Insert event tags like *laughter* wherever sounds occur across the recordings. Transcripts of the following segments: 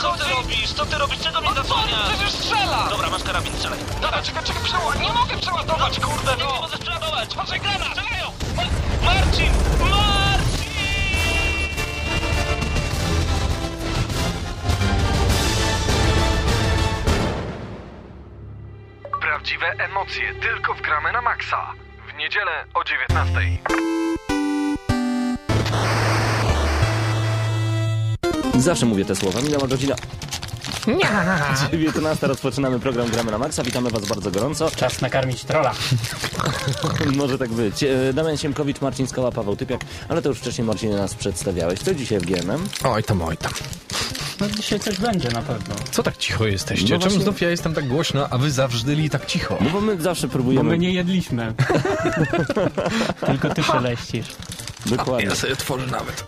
co ty robisz? Co ty robisz? Czego mnie zasłaniasz? Przecież strzela! Dobra, masz karabin, strzelaj. Dobra, czekaj, czekaj, przeładować! Nie mogę przeładować, kurde, Nie, nie no! możesz przeładować. Patrzaj, granat! Strzelają! Ma- Marcin! Marcin! Prawdziwe emocje tylko w gramy na maksa. W niedzielę o 19. Zawsze mówię te słowa. Minęła godzina 19. Rozpoczynamy program Gramy na Maxa. Witamy Was bardzo gorąco. Czas nakarmić trola. *laughs* Może tak być. E, Damian Siemkowicz, Marcin Skała, Paweł Typiak, ale to już wcześniej Marcinie nas przedstawiałeś. Co dzisiaj w GNM? Oj tam, oj tam. No dzisiaj coś będzie na pewno. Co tak cicho jesteście? No Czemu właśnie- znów ja jestem tak głośno, a wy zawrzdyli tak cicho? No bo my zawsze Bo próbujemy... my nie jedliśmy. *laughs* Tylko ty szeleścisz. Dokładnie. Ja sobie tworzę nawet.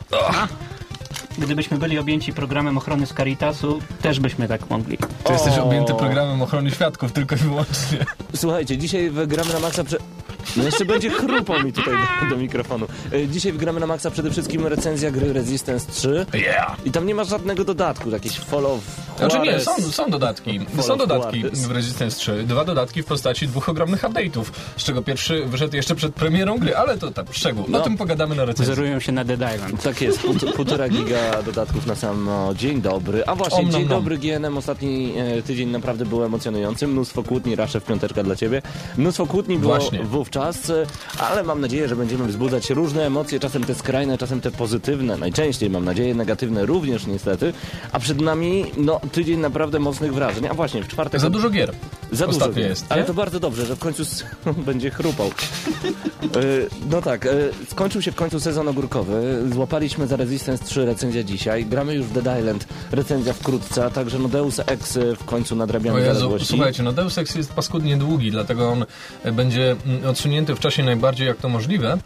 Gdybyśmy byli objęci programem ochrony z Caritasu, też byśmy tak mogli. Ty jesteś O. objęty programem ochrony świadków tylko i wyłącznie. Słuchajcie, dzisiaj w Gramy na Maxa... Prze... No jeszcze będzie chrupał mi tutaj do, do mikrofonu. E, Dzisiaj w Gramy na Maxa przede wszystkim recenzja gry Resistance 3. Yeah! I tam nie ma żadnego dodatku, jakiś follow... Znaczy nie, Juarez. są, są dodatki. Są dodatki Juarez. w Resistance 3. Dwa dodatki w postaci dwóch ogromnych update'ów, z czego pierwszy wyszedł jeszcze przed premierą gry, ale to tak, szczegół. No. O tym pogadamy na recenzji. Zerują się na Dead Island. Tak jest, pół- półtora giga dodatków na sam no, dzień dobry. A właśnie, Om dzień nom. dobry GNM. Ostatni e, tydzień naprawdę był emocjonujący. Mnóstwo kłótni, Raszew, piąteczka dla ciebie. Mnóstwo kłótni było Właśnie. wówczas, e, ale mam nadzieję, że będziemy wzbudzać różne emocje, czasem te skrajne, czasem te pozytywne, najczęściej mam nadzieję, negatywne również niestety. A przed nami, no, tydzień naprawdę mocnych wrażeń. A właśnie, w czwartek... Za dużo gier. Za dużo Ostatnio gier. jest, Ale nie? to bardzo dobrze, że w końcu *laughs* będzie chrupał. E, no tak, e, skończył się w końcu sezon ogórkowy. Złapaliśmy za Resistance 3 recenzja dzisiaj. Gramy już w Dead Island, recenzja wkrótce, a także no Deus Ex e, w końcu nadrabiamy zaległości. słuchajcie, no Deus Ex jest paskudnie długi, dlatego on będzie mm, odsunięty w czasie najbardziej jak to możliwe.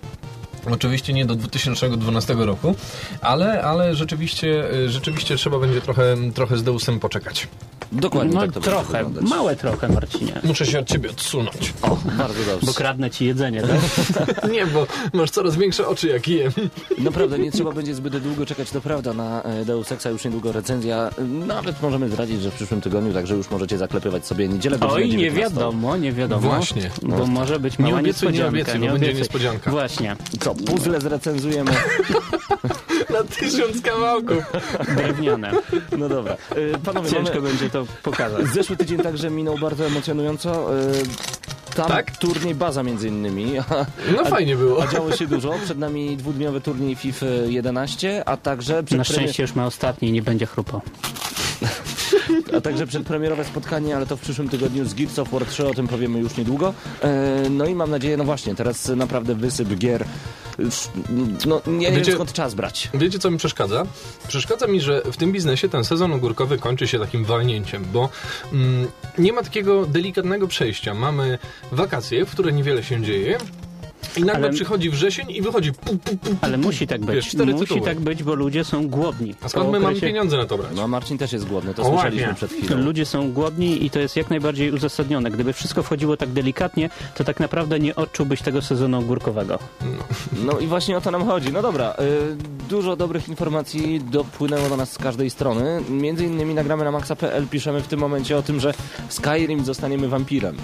Oczywiście nie do 2012 roku, ale, ale rzeczywiście, rzeczywiście trzeba będzie trochę, trochę z Deusem poczekać. Dokładnie No tak to trochę, małe trochę, Marcinie. Muszę się od ciebie odsunąć. O, bardzo dobrze. Bo kradnę ci jedzenie, tak? *laughs* Nie, bo masz coraz większe oczy jak jem. Naprawdę, nie trzeba będzie zbyt długo czekać, to prawda, na e, Deus Exa już niedługo recenzja. Nawet możemy zdradzić, że w przyszłym tygodniu, także już możecie zaklepywać sobie niedzielę Oj, nie 19. wiadomo, nie wiadomo. Właśnie. Bo może być Nie mała obiecuj, nie niespodzianka. obiecuj, bo będzie niespodzianka. Właśnie, Co, puzzle zrecenzujemy? *laughs* Na tysiąc kawałków. drewniane. No dobra. E, Panowie, Ciężko mamy... będzie to pokazać. *laughs* Zeszły tydzień także minął bardzo emocjonująco. E, Tam Tak? turniej baza między innymi. *laughs* A, No fajnie było. a działo się dużo. Przed nami dwudniowy turniej FIFA 11, a także przed Na szczęście już ma ostatni i nie będzie chrupał. *laughs* A także przedpremierowe spotkanie, ale to w przyszłym tygodniu z Gears of War 3, o tym powiemy już niedługo. E, No i mam nadzieję, no właśnie, teraz naprawdę wysyp gier. No nie wiem Wiecie- skąd czas brać. Wiecie, co mi przeszkadza? Przeszkadza mi, że w tym biznesie ten sezon ogórkowy kończy się takim walnięciem, bo mm, nie ma takiego delikatnego przejścia. Mamy wakacje, w które niewiele się dzieje. I nagle Ale- przychodzi wrzesień i wychodzi pu, pu, pu, Ale musi tak być. Wiesz, musi tytuły. tak być, bo ludzie są głodni. A skąd my mamy okresie- pieniądze na to brać? No Marcin też jest głodny, to O, słyszeliśmy ładnie. przed chwilą. Ludzie są głodni i to jest jak najbardziej uzasadnione. Gdyby wszystko wchodziło tak delikatnie, to tak naprawdę nie odczułbyś tego sezonu ogórkowego. No i właśnie o to nam chodzi. No dobra, y, dużo dobrych informacji dopłynęło do nas z każdej strony. Między innymi nagramy na maxa.pl piszemy w tym momencie o tym, że w Skyrim zostaniemy wampirem.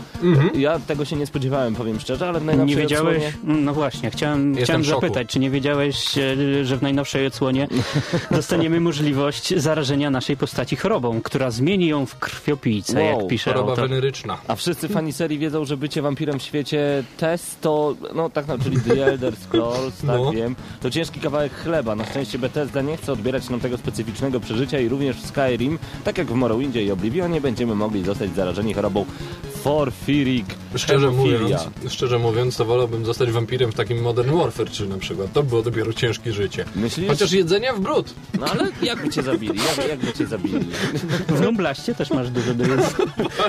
Ja tego się nie spodziewałem, powiem szczerze, ale w najnowszej Nie wiedziałeś? Odsłonie- No właśnie, chciałem, Jestem chciałem zapytać, czy nie wiedziałeś, e, że w najnowszej odsłonie *laughs* dostaniemy możliwość zarażenia naszej postaci chorobą, która zmieni ją w krwiopijcę, Wow, jak pisze Choroba autor. weneryczna. A wszyscy fani serii wiedzą, że bycie wampirem w świecie test to, no tak naprawdę, czyli The Elder Scrolls, tak No. wiem, to ciężki kawałek chleba. Na szczęście Bethesda nie chce odbierać nam tego specyficznego przeżycia i również w Skyrim, tak jak w Morrowindzie i Oblivionie, będziemy mogli zostać zarażeni chorobą Forfiric Szczerze mówiąc, szczerze mówiąc, to wolałbym zostać wampirem w takim Modern Warfare 3 na przykład. To było dopiero ciężkie życie. Myślisz? Chociaż jedzenia w brud. No ale jakby cię zabili? Jak, jakby cię zabili? W Numblaście też masz dużo do jedzenia.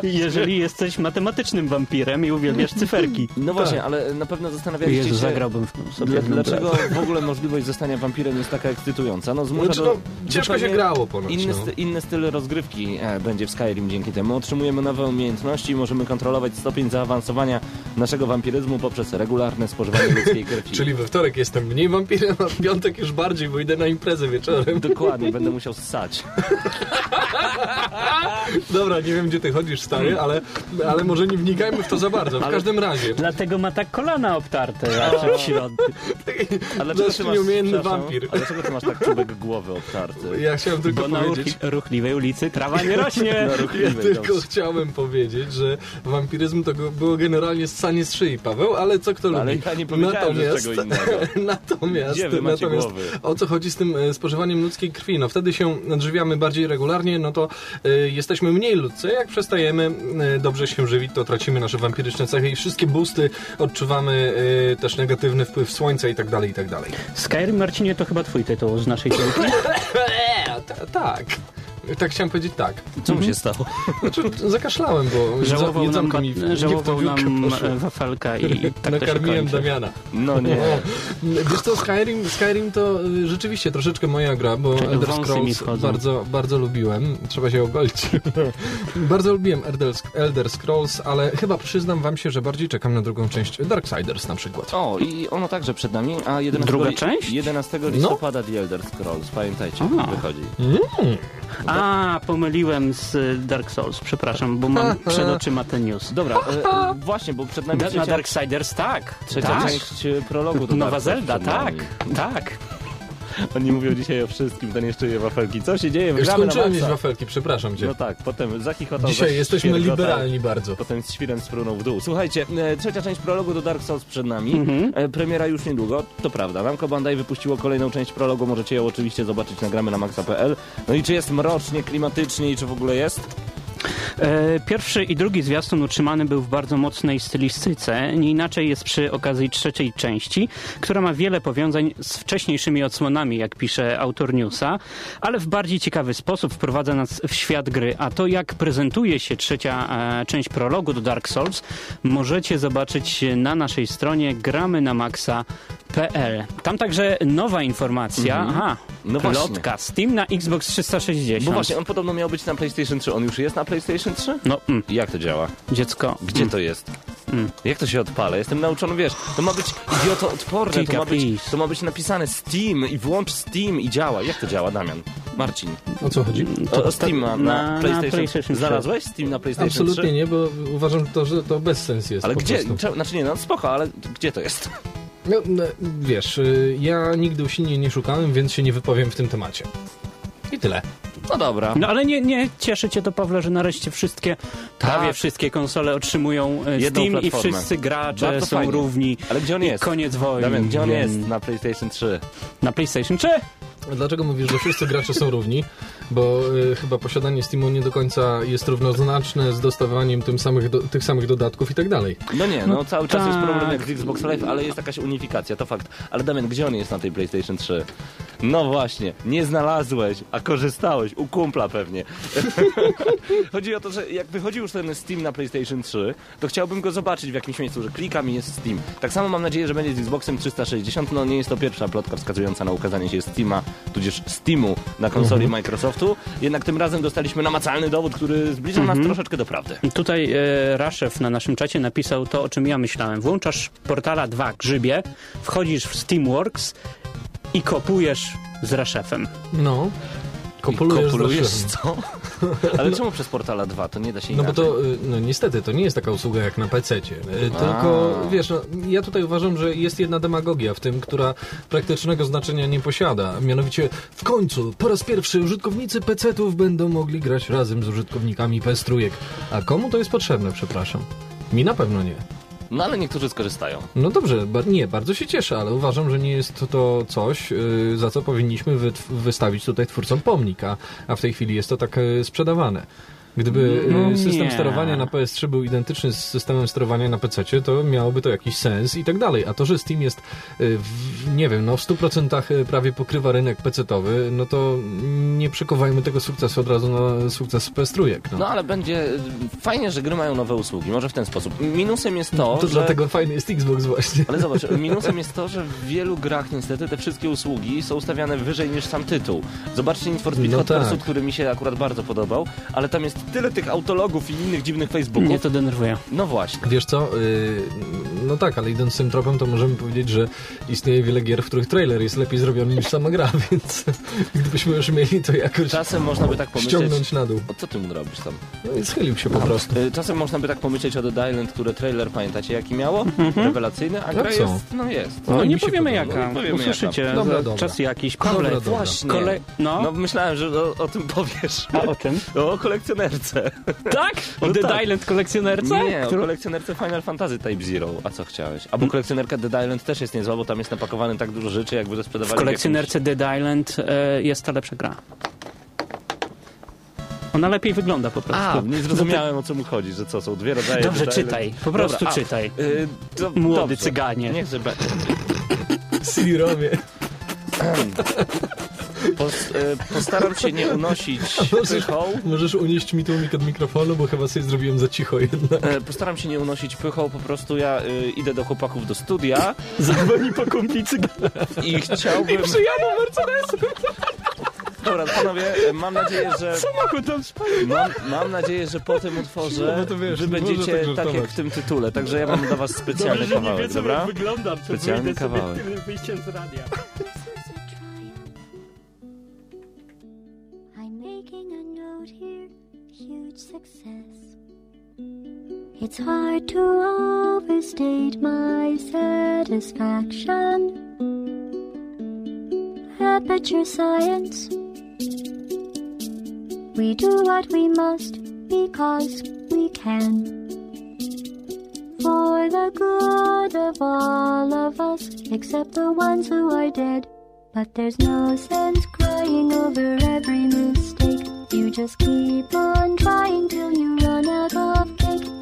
Jeżeli jesteś matematycznym wampirem i uwielbiasz cyferki. No właśnie, ale na pewno zastanawialiście Jezu, się... zagrałbym w- sobie dlaczego w ogóle możliwość zostania wampirem jest taka ekscytująca? No, zmusza Znaczy, do, no, do ciężko się grało ponoć, Inny, no. inny styl rozgrywki e, będzie w Skyrim dzięki temu. Otrzymujemy nowe umiejętności i możemy możemy kontrolować stopień zaawansowania naszego wampiryzmu poprzez regularne spożywanie ludzkiej krwi. *laughs* Czyli we wtorek jestem mniej wampirem, a w piątek już bardziej, bo idę na imprezę wieczorem. *laughs* Dokładnie, będę musiał ssać. *laughs* Dobra, nie wiem gdzie ty chodzisz, stary, ale, ale może nie wnikajmy w to za bardzo. W Ale- każdym razie. Dlatego ma tak kolana obtarte zawsze w środku. A dlaczego ty masz, nieumiejętny wampir. A dlaczego ty masz tak czubek głowy obtarty? Ja chciałem tylko Bo na powiedzieć... ruchli- ruchliwej ulicy trawa nie rośnie. Na Ja ruchliwej, tylko dobrze. chciałem powiedzieć, że wampiryzm to było generalnie ssanie z szyi, Paweł, ale co kto Ale lubi. ja nie powiedziałem, z czego innego. *laughs* natomiast, Gdzie wy macie natomiast głowy? o co chodzi z tym e, spożywaniem ludzkiej krwi? No wtedy się odżywiamy bardziej regularnie, no to e, jesteśmy mniej ludcy. Jak przestajemy e, dobrze się żywić, to tracimy nasze wampiryczne cechy i wszystkie boosty odczuwamy e, też negatywny wpływ słońca i tak dalej, i tak dalej. Skyrim, Marcinie, to chyba twój tytuł z naszej *laughs* tak. Tak chciałem powiedzieć tak. Co mu się stało? Znaczy, zakaszlałem, bo Żałował nam, jedzonko mi w- tą żałował nam e, wafelka i *laughs* tak to się Nakarmiłem. Damiana. No nie. O, wiesz co, Skyrim, Skyrim to y, rzeczywiście troszeczkę moja gra, bo Czego Elder Scrolls bardzo, bardzo lubiłem. Trzeba się ogolić. *laughs* bardzo lubiłem Elder, Elder Scrolls, ale chyba przyznam wam się, że bardziej czekam na drugą część Darksiders na przykład. O, i ono także przed nami, a 11, Druga część? 11 listopada The Elder Scrolls, pamiętajcie, A. wychodzi. A, pomyliłem z Dark Souls, przepraszam, bo mam *laughs* przed oczyma ten news. Dobra, e, *laughs* właśnie, bo przed nami Na, na trzecia, Darksiders tak. trzecia tak. część e, prologu do Nowa Zelda, tak, tak. *laughs* Oni mówią dzisiaj o wszystkim, ten jeszcze je wafelki. Co się dzieje? Już Gramy na skończyłem maksa. wafelki, przepraszam cię. No tak, potem zachichotał. Dzisiaj jesteśmy liberalni bardzo. Potem z świrem sprunął w dół. Słuchajcie, e, trzecia część prologu do Dark Souls przed nami. Mhm. E, premiera już niedługo, to prawda. Namco Bandai wypuściło kolejną część prologu, możecie ją oczywiście zobaczyć nagramy na maxa.pl. No i czy jest mrocznie, klimatycznie i czy w ogóle jest? E, Pierwszy i drugi zwiastun utrzymany był w bardzo mocnej stylistyce. Nie inaczej jest przy okazji trzeciej części, która ma wiele powiązań z wcześniejszymi odsłonami, jak pisze autor newsa, ale w bardziej ciekawy sposób wprowadza nas w świat gry. A to, jak prezentuje się trzecia e, część prologu do Dark Souls, możecie zobaczyć na naszej stronie gramy na maxa.pl. Tam także nowa informacja. Aha, No plotka. Steam na Xbox 360. Bo właśnie, on podobno miał być na PlayStation 3. On już jest na PlayStation 3? No, mm, Jak to działa? dziecko. Gdzie to jest? Mm. Jak to się odpala? Jestem nauczony, wiesz, to ma być idioto odporne, to ma, być, to ma być napisane Steam i włącz Steam i działa. Jak to działa, Damian? Marcin. O co chodzi? O, To Steam na, na- na, na PlayStation. PlayStation 3. Znalazłeś Steam na PlayStation 3? Absolutnie nie, bo uważam, to, że to bez sens jest Ale gdzie? prostu. Znaczy nie, no spoko, ale gdzie to jest? *laughs* No, no, wiesz, y, ja nigdy usilnie nie szukałem, więc się nie wypowiem w tym temacie. I tyle. No dobra. No ale nie, nie cieszy cię to, Pawle, że nareszcie wszystkie, prawie wszystkie konsole otrzymują e, Jedną Steam i platformę. wszyscy gracze Bardzo są fajnie. równi. Ale gdzie on I jest? koniec wojny. Damian, gdzie on Wiem. jest na PlayStation 3? Na PlayStation 3? Dlaczego mówisz, że wszyscy gracze są równi? Bo y, chyba posiadanie Steamu nie do końca jest równoznaczne z dostawaniem tym samych do, tych samych dodatków i tak dalej. No nie, no, No cały czas jest tak. problem jak z Xbox Live, ale jest jakaś unifikacja, to fakt. Ale Damian, gdzie on jest na tej PlayStation 3? No właśnie, nie znalazłeś, a korzystałeś, u kumpla pewnie. *laughs* Chodzi o to, że jak wychodził już ten Steam na PlayStation 3, to chciałbym go zobaczyć w jakimś miejscu, że klikam i jest Steam. Tak samo mam nadzieję, że będzie z Xboxem 360, no nie jest to pierwsza plotka wskazująca na ukazanie się Steama, tudzież Steamu na konsoli Microsoftu, jednak tym razem dostaliśmy namacalny dowód, który zbliża nas troszeczkę do prawdy. Tutaj e, Raszew na naszym czacie napisał to, o czym ja myślałem. Włączasz portala 2 grzybie, wchodzisz w Steamworks i kopujesz z Raszefem. No. Kopulujesz, Kopulujesz co? Ale czemu przez Portala 2? To nie da się No bo inaczej. to, y, no niestety, to nie jest taka usługa jak na PC-cie. Y, Tylko, wiesz, no, ja tutaj uważam, że jest jedna demagogia w tym, która praktycznego znaczenia nie posiada. Mianowicie, w końcu, po raz pierwszy użytkownicy PC-ów będą mogli grać razem z użytkownikami PS3. A komu to jest potrzebne, przepraszam? Mi na pewno nie. No ale niektórzy skorzystają. No dobrze, ba- nie, bardzo się cieszę, ale uważam, że nie jest to coś, y, za co powinniśmy wy- wystawić tutaj twórcom pomnik, a, w tej chwili jest to tak y, sprzedawane. Gdyby y, No system nie. sterowania na PS3 był identyczny z systemem sterowania na PC, to miałoby to jakiś sens i tak dalej. A to, że Steam jest y, w, nie wiem, no w 100% prawie pokrywa rynek pecetowy, no to nie przekuwajmy tego sukcesu od razu na sukces PS3. No. No ale będzie fajnie, że gry mają nowe usługi, może w ten sposób. Minusem jest to, to że... dlatego fajny jest Xbox właśnie. Ale zobacz, *laughs* minusem jest to, że w wielu grach niestety te wszystkie usługi są ustawiane wyżej niż sam tytuł. Zobaczcie Need for Speed No Hot tak. Pursuit, który mi się akurat bardzo podobał, ale tam jest tyle tych autologów i innych dziwnych Facebooków. Mnie to denerwuje. No właśnie. Wiesz co, yy, no tak, ale idąc tym tropem, to możemy powiedzieć, że istnieje wiele gier, w których trailer jest lepiej zrobiony niż sama gra, *laughs* więc gdybyśmy już mieli to jakoś Czasem można by tak pomyśleć... ściągnąć na dół. O co ty mu robisz tam? No i schylił się po prostu. Y, Czasem można by tak pomyśleć o Dead Island, które trailer pamiętacie jaki miało? Rewelacyjny, a No gra co? jest, no jest. No, No, nie powiemy podoba. jaka. No, nie powiemy Usłyszycie jaka. Dobra, dobra. czas jakiś. Dobra, dobra. Właśnie. Kole... No. No myślałem, że o, o tym powiesz. A o czym? O kolekcjonerce. *laughs* Tak? O No Dead tak. Island kolekcjonerce? Nie, o Którą- kolekcjonerce Final Fantasy Type Zero. A co chciałeś? Albo kolekcjonerka Dead Island też jest niezła, bo tam jest napakowane tak dużo rzeczy, jakby to W sprzedawali kolekcjonerce Dead Island e, jest ta lepsza gra. Ona lepiej wygląda po prostu. A, nie zrozumiałem o co mu chodzi, że co, są dwie rodzaje Dobrze, Dead czytaj. Island. Po prostu Dobra, a, czytaj. y, to, Młody dobrze. cyganie. Niech będzie. CD-ROMie. *clears throat* *clears throat* Pos, y, postaram się nie unosić *laughs* pychą. Możesz unieść mi tłumik od mikrofonu, bo chyba sobie zrobiłem za cicho jednak. E, Postaram się nie unosić pychą, po prostu ja y, idę do chłopaków do studia *laughs* Zadzwoni po komplicy. i chciałbym... Przyjadą Mercedesem. Dobra, panowie, e, mam nadzieję, że... *laughs* Samochód tam spali. Mam, mam nadzieję, że po tym utworze No to wiesz, wy nie będziecie tak tak, jak w tym tytule, także ja mam dla was specjalny kawałek, dobra? wyglądam. to Specjalny kawałek. wyjściem z radia. It's hard to overstate my satisfaction. Aperture science. We do what we must because we can. For the good of all of us, except the ones who are dead. But there's no sense crying over every mistake. You just keep on trying till you run out of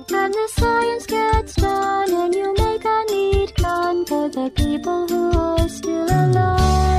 And the science gets done, and you make a neat gun for the people who are still alive.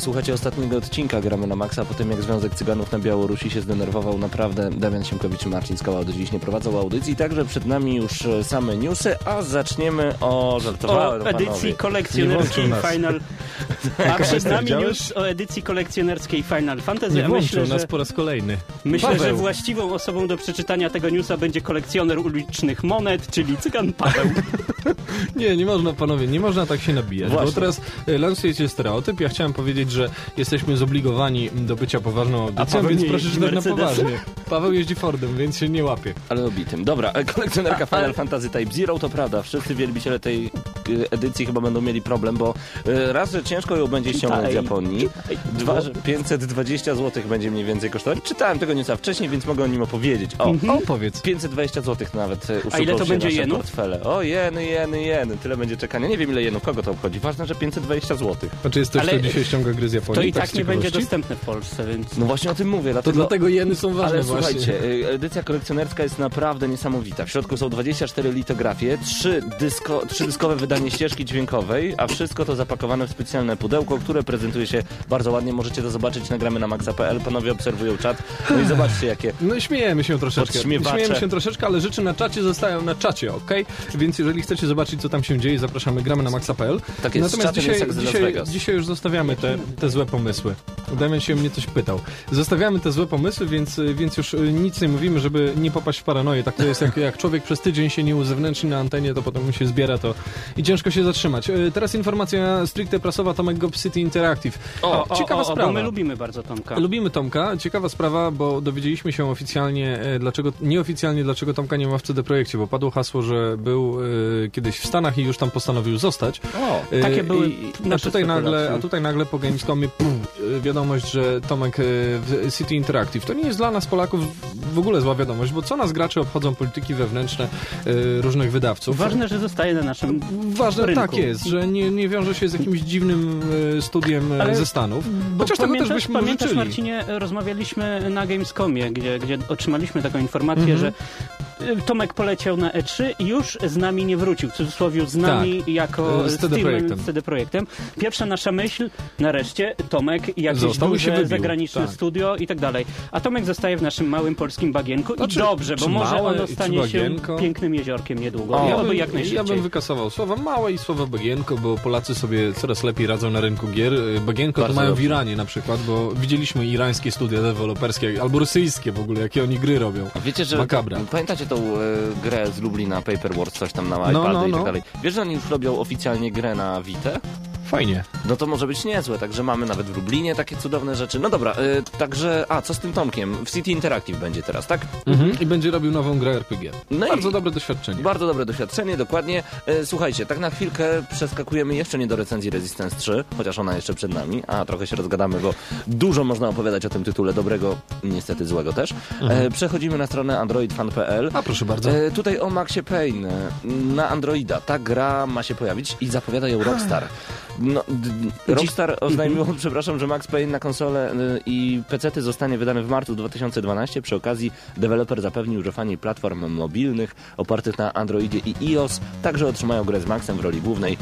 Drodzy, słuchacie ostatniego odcinka Gramy na Maxa, po tym jak Związek Cyganów na Białorusi się zdenerwował naprawdę. Damian Siemkowicz i Marcin Skała do dziś nie prowadzą audycji, także przed nami już e, same newsy, a zaczniemy o... żartowałem, O edycji kolekcjonerskiej. Final. *laughs* A przed nami news o edycji kolekcjonerskiej Final Fantasy. Nie a włączył myślę, nas że, po raz kolejny. myślę, Paweł. że właściwą osobą do przeczytania tego newsa będzie kolekcjoner ulicznych monet, czyli cygan Paweł. *laughs* Nie, nie można, panowie, nie można tak się nabijać. Właśnie. Bo teraz e, lansujecie stereotyp. Ja chciałem powiedzieć, że jesteśmy zobligowani do bycia poważną audycją, więc proszę czytać na poważnie. Paweł jeździ Fordem, więc się nie łapie. Ale obitym. Dobra, e, kolekcjonerka Final Fantasy Type Zero to prawda. Wszyscy wielbiciele tej edycji chyba będą mieli problem, bo e, raz, że ciężko ją będzie ściągnąć z. Japonii, dwa, że 520 zł będzie mniej więcej kosztować. Czytałem tego nieco wcześniej, więc mogę o nim opowiedzieć. O, Opowiedz. 520 zł nawet e, usuwał ile to będzie jenów? portfele. O, jeny, jeny, jeny. Tyle będzie czekania. Nie wiem ile jenów, kogo to obchodzi. Ważne, że 520 zł. Znaczy jest ktoś, Ale kto dzisiaj ściąga gry z Japonii? To i tak tak nie będzie dostępne w Polsce, więc... No właśnie o tym mówię, To dlatego... dlatego jeny są ważne Ale właśnie. słuchajcie, y, edycja kolekcjonerska jest naprawdę niesamowita. W środku są 24 litografie, 3, dysko, 3 dyskowe wydanie ścieżki dźwiękowej, a wszystko to zapakowane w specjalne pudełko, które prezentuje się bardzo ładnie. Możecie to zobaczyć, nagramy na maxa.pl. Panowie obserwują czat. No i zobaczcie, jakie *laughs* No śmiejemy się troszeczkę. Śmiejemy się troszeczkę, ale rzeczy na czacie zostają na czacie, ok? Więc jeżeli chcecie zobaczyć, co tam się dzieje, zapraszamy, gramy na maxa.pl. Tak jest, Natomiast czatem jest dzisiaj, jak z Las dzisiaj, Vegas. dzisiaj już zostawiamy te, te złe pomysły. Damian się mnie coś pytał. Zostawiamy te złe pomysły, więc, więc już y, nic nie mówimy, żeby nie popaść w paranoję. Tak to jest, jak, jak człowiek przez tydzień się nie uzewnętrzni na antenie, to potem mu się zbiera to i ciężko się zatrzymać. Y, Teraz informacja stricte prasowa, Tomek Gob City Interactive. O, o, ciekawa o, o, sprawa. bo my lubimy bardzo Tomka. Lubimy Tomka. Ciekawa sprawa, bo dowiedzieliśmy się oficjalnie, e, dlaczego, nieoficjalnie, dlaczego Tomka nie ma w CD Projekcie, bo padło hasło, że był e, kiedyś w Stanach i już tam postanowił zostać. O, E, takie były i- a tutaj nagle. A tutaj nagle po Gamescomie puf, e, wiadomość, że Tomek e, w City Interactive. To nie jest dla nas Polaków w ogóle zła wiadomość, bo co nas gracze obchodzą polityki wewnętrzne e, różnych wydawców. Ważne, że zostaje na naszym Ważne rynku. tak jest, że nie, nie wiąże się z jakimś dziwnym e, studiem e, Ale- ze Stanów. Chociaż tego też byśmy pamiętasz życzyli. Marcinie, rozmawialiśmy na Gamescomie, gdzie, gdzie otrzymaliśmy taką informację, Mhm. że Tomek poleciał na E3 i już z nami nie wrócił. W cudzysłowie z nami jako E, z CD Steamem, Projektem. z CD Projektem. Pierwsza nasza myśl, nareszcie Tomek, jakieś Został i duże zagraniczne Tak. studio i tak dalej. A Tomek zostaje w naszym małym polskim bagienku Znaczy, i dobrze, bo czy może małe ono i czy stanie się pięknym jeziorkiem niedługo. O, ja, bym, jak najszybciej. ja bym wykasował słowa małe i słowa bagienko, bo Polacy sobie coraz lepiej radzą na rynku gier. Y, Bagienko to Bardzo mają w dobrze. Iranie na przykład, bo widzieliśmy irańskie studia deweloperskie, albo rosyjskie w ogóle, jakie oni gry robią. A wiecie, że Makabra. pamiętacie tą e, grę z Lublina, Paper Wars, coś tam na No, iPady no, i no. tak dalej. Wiesz, że oni już robią oficjalnie grę na Vita? Fajnie. No to może być niezłe, także mamy nawet w Lublinie takie cudowne rzeczy. No dobra, y, także, a co z tym Tomkiem? W City Interactive będzie teraz, tak? I będzie robił nową grę RPG. No Bardzo dobre doświadczenie. Bardzo dobre doświadczenie, dokładnie. Y, Słuchajcie, tak na chwilkę przeskakujemy jeszcze nie do recenzji Resistance 3, chociaż ona jeszcze przed nami, a trochę się rozgadamy, bo dużo można opowiadać o tym tytule, dobrego, niestety złego też. E, Przechodzimy na stronę androidfan.pl. A proszę bardzo. E, tutaj o Maxie Payne na Androida. Ta gra ma się pojawić i zapowiada ją Rockstar. No, Rockstar oznajmił, *laughs* przepraszam, że Max Payne na konsolę y, i PC zostanie wydany w marcu 2012. Przy okazji deweloper zapewnił, że fani platform mobilnych opartych na Androidzie i iOS także otrzymają grę z Maxem w roli głównej.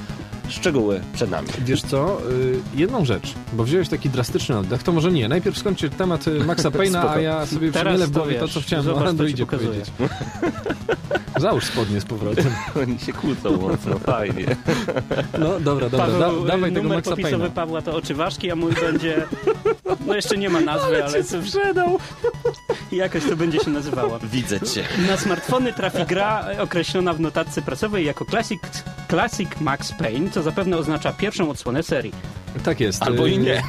Szczegóły przed nami. Wiesz co, y, jedną rzecz, bo wziąłeś taki drastyczny oddech, to może nie. Najpierw skończcie temat y, Maxa *laughs* Payne'a, Spoko. a ja sobie Teraz przymielę w to głowie to, wiesz, co chciałem zobacz, Androidzie powiedzieć. *laughs* Załóż spodnie z powrotem. *laughs* Oni się kłócą mocno, fajnie. No dobra, dobra, Paweł, da, y, dawaj tego numer Maxa popisowy Payne'a. Pawła to oczy ważki, a mój będzie... No jeszcze nie ma nazwy, ale... co sprzedał! Jakoś to będzie się nazywało. Widzę cię. Na smartfony trafi gra określona w notatce prasowej jako Classic, Classic Max Payne, co zapewne oznacza pierwszą odsłonę serii. Tak jest. Albo Y, i nie.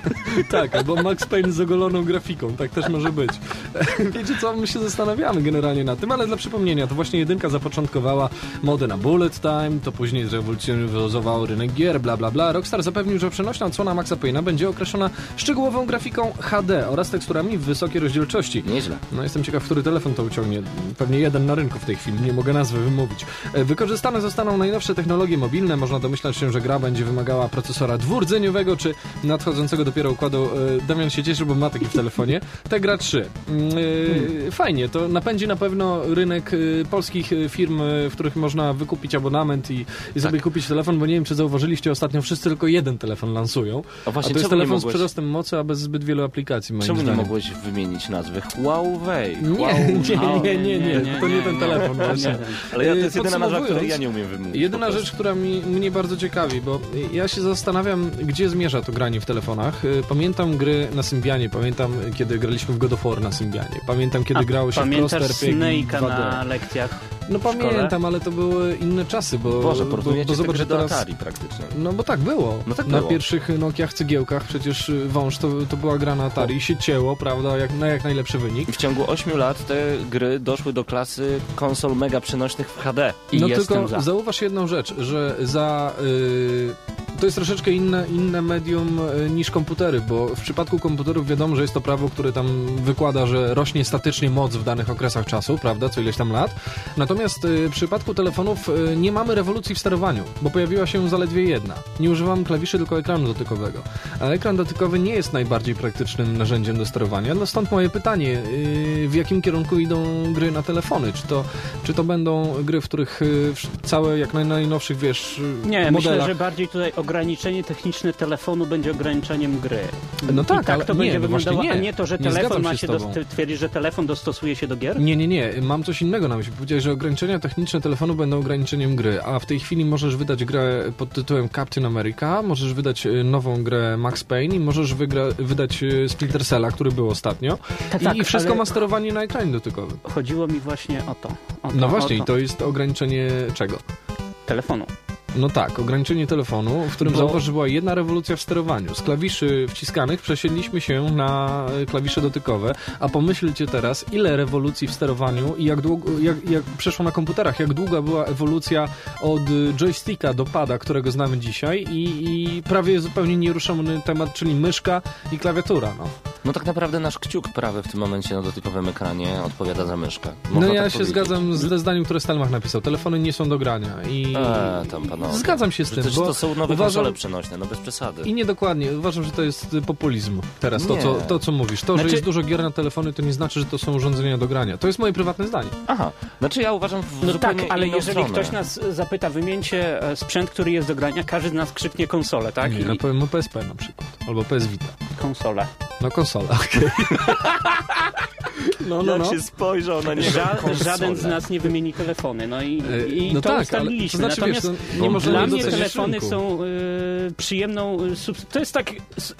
*laughs* tak, albo Max Payne z ogoloną grafiką, tak też może być. *laughs* Wiecie co, my się zastanawiamy generalnie na tym, ale dla przypomnienia, to właśnie jedynka zapoczątkowała modę na bullet time, to później zrewolucjonizował rynek gier, bla bla bla. Rockstar zapewnił, że przenośna odsłona Maxa Payne'a będzie określona szczegółową grafiką HD oraz teksturami w wysokiej rozdzielczości. Nieźle. No jestem ciekaw, który telefon to uciągnie. Pewnie jeden na rynku w tej chwili, nie mogę nazwy wymówić. E, Wykorzystane zostaną najnowsze technologie mobilne. Można domyślać się, że gra będzie wymagała procesora dwurdzennego rdzeniowego czy nadchodzącego dopiero układu. E, Damian się cieszy, bo ma taki w telefonie. Tegra 3. Mm, e, Fajnie, to napędzi na pewno rynek e, polskich firm, w których można wykupić abonament i, i sobie kupić telefon, bo nie wiem, czy zauważyliście, ostatnio wszyscy tylko jeden telefon lansują. A właśnie, A to jest nie telefon z mogłeś- przyrostem mocy, a bez zbyt wielu aplikacji, moim Czemu nie zdaniem. mogłeś wymienić nazwy Huawei? Nie, nie, nie, nie, nie, to nie ten telefon właśnie. Ale ja, to jest jedyna nazwa, której ja nie umiem wymówić. Jedyna rzecz, która mi, mnie bardzo ciekawi, bo ja się zastanawiam, gdzie zmierza to granie w telefonach. Y, Pamiętam gry na Symbianie, pamiętam kiedy graliśmy w God of War na Symbianie, pamiętam kiedy A grało się w Pamiętasz Cross RPG Snake'a 2D. na lekcjach? No w pamiętam, ale to były inne czasy, bo, Boże, bo, porównujecie bo te zobacz, do teraz... Atari praktycznie. No bo tak było. No tak na było. pierwszych Nokiach cegiełkach przecież y, wąż to, to była gra na Atari i się cięło, prawda, jak, na jak najlepszy wynik. I w ciągu 8 lat te gry doszły do klasy konsol mega przenośnych w HD. I no tylko za. zauważ jedną rzecz, że za... y, to jest troszeczkę inne, inne medium y, niż komputery, bo w przypadku komputerów wiadomo, że jest to prawo, które tam wykłada, że rośnie statycznie moc w danych okresach czasu, prawda, co ileś tam lat. Natomiast y, w przypadku telefonów y, nie mamy rewolucji w sterowaniu, bo pojawiła się zaledwie jedna. Nie używam klawiszy, tylko ekranu dotykowego. A ekran dotykowy nie jest najbardziej praktycznym narzędziem do sterowania, no stąd moje pytanie, w jakim kierunku idą gry na telefony? Czy to, czy to będą gry, w których całe, jak naj, najnowszych, wiesz, Nie, modelach... myślę, że bardziej tutaj ograniczenie techniczne telefonu będzie ograniczeniem gry. No tak, I tak ale to nie, będzie no właśnie wyglądało, nie. a nie to, że Nie telefon ma się się z tobą. dost- twierdzi, że telefon dostosuje się do gier? Nie, nie, nie. Mam coś innego na myśli. Powiedziałeś, że ograniczenia techniczne telefonu będą ograniczeniem gry, a w tej chwili możesz wydać grę pod tytułem Captain America, możesz wydać y, nową grę Max Payne i możesz wydać y, Splinter Cella, który był ostatnio. Tak, I, tak, I wszystko ale- ma sterowanie na ekranie dotykowym. Chodziło mi właśnie o to. O to No właśnie, i to. to jest ograniczenie czego? Telefonu. No tak, ograniczenie telefonu, w którym Bo- zauważ, że była jedna rewolucja w sterowaniu. Z klawiszy wciskanych przesiedliśmy się na e, klawisze dotykowe, a pomyślcie teraz, ile rewolucji w sterowaniu i jak długo, jak, jak przeszło na komputerach, jak długa była ewolucja od e, joysticka do pada, którego znamy dzisiaj i, i prawie zupełnie nieruszony temat, czyli myszka i klawiatura, no. No tak naprawdę nasz kciuk prawy w tym momencie na dotykowym ekranie odpowiada za myszkę. No Można ja tak się powiedzieć. zgadzam z ze zdaniem, które Stelmach napisał. Telefony nie są do grania i... Eee, tam panowie. Zgadzam się z tym, Przecież to są nowe uważam- konsole przenośne, no bez przesady. I niedokładnie. Uważam, że to jest populizm. Teraz to co, to, co mówisz. To, Znaczy- że jest dużo gier na telefony, to nie znaczy, że to są urządzenia do grania. To jest moje prywatne zdanie. Aha, znaczy ja uważam w No tak, ale jeżeli stronę. ktoś nas zapyta, wymieńcie e, sprzęt, który jest do grania, każdy z nas krzyknie konsolę, tak? Nie, I ja powiem no PSP na przykład. Albo PS Vita. konsolę. No konsola, okej. *laughs* no, no, Jak no. się spojrzał na niego Ża żaden z nas nie wymieni telefony, no i, E, i no to tak, ale ustaliliśmy. to znaczy, Natomiast wiesz, to nie dla mnie telefony są e, przyjemną... subs- to jest tak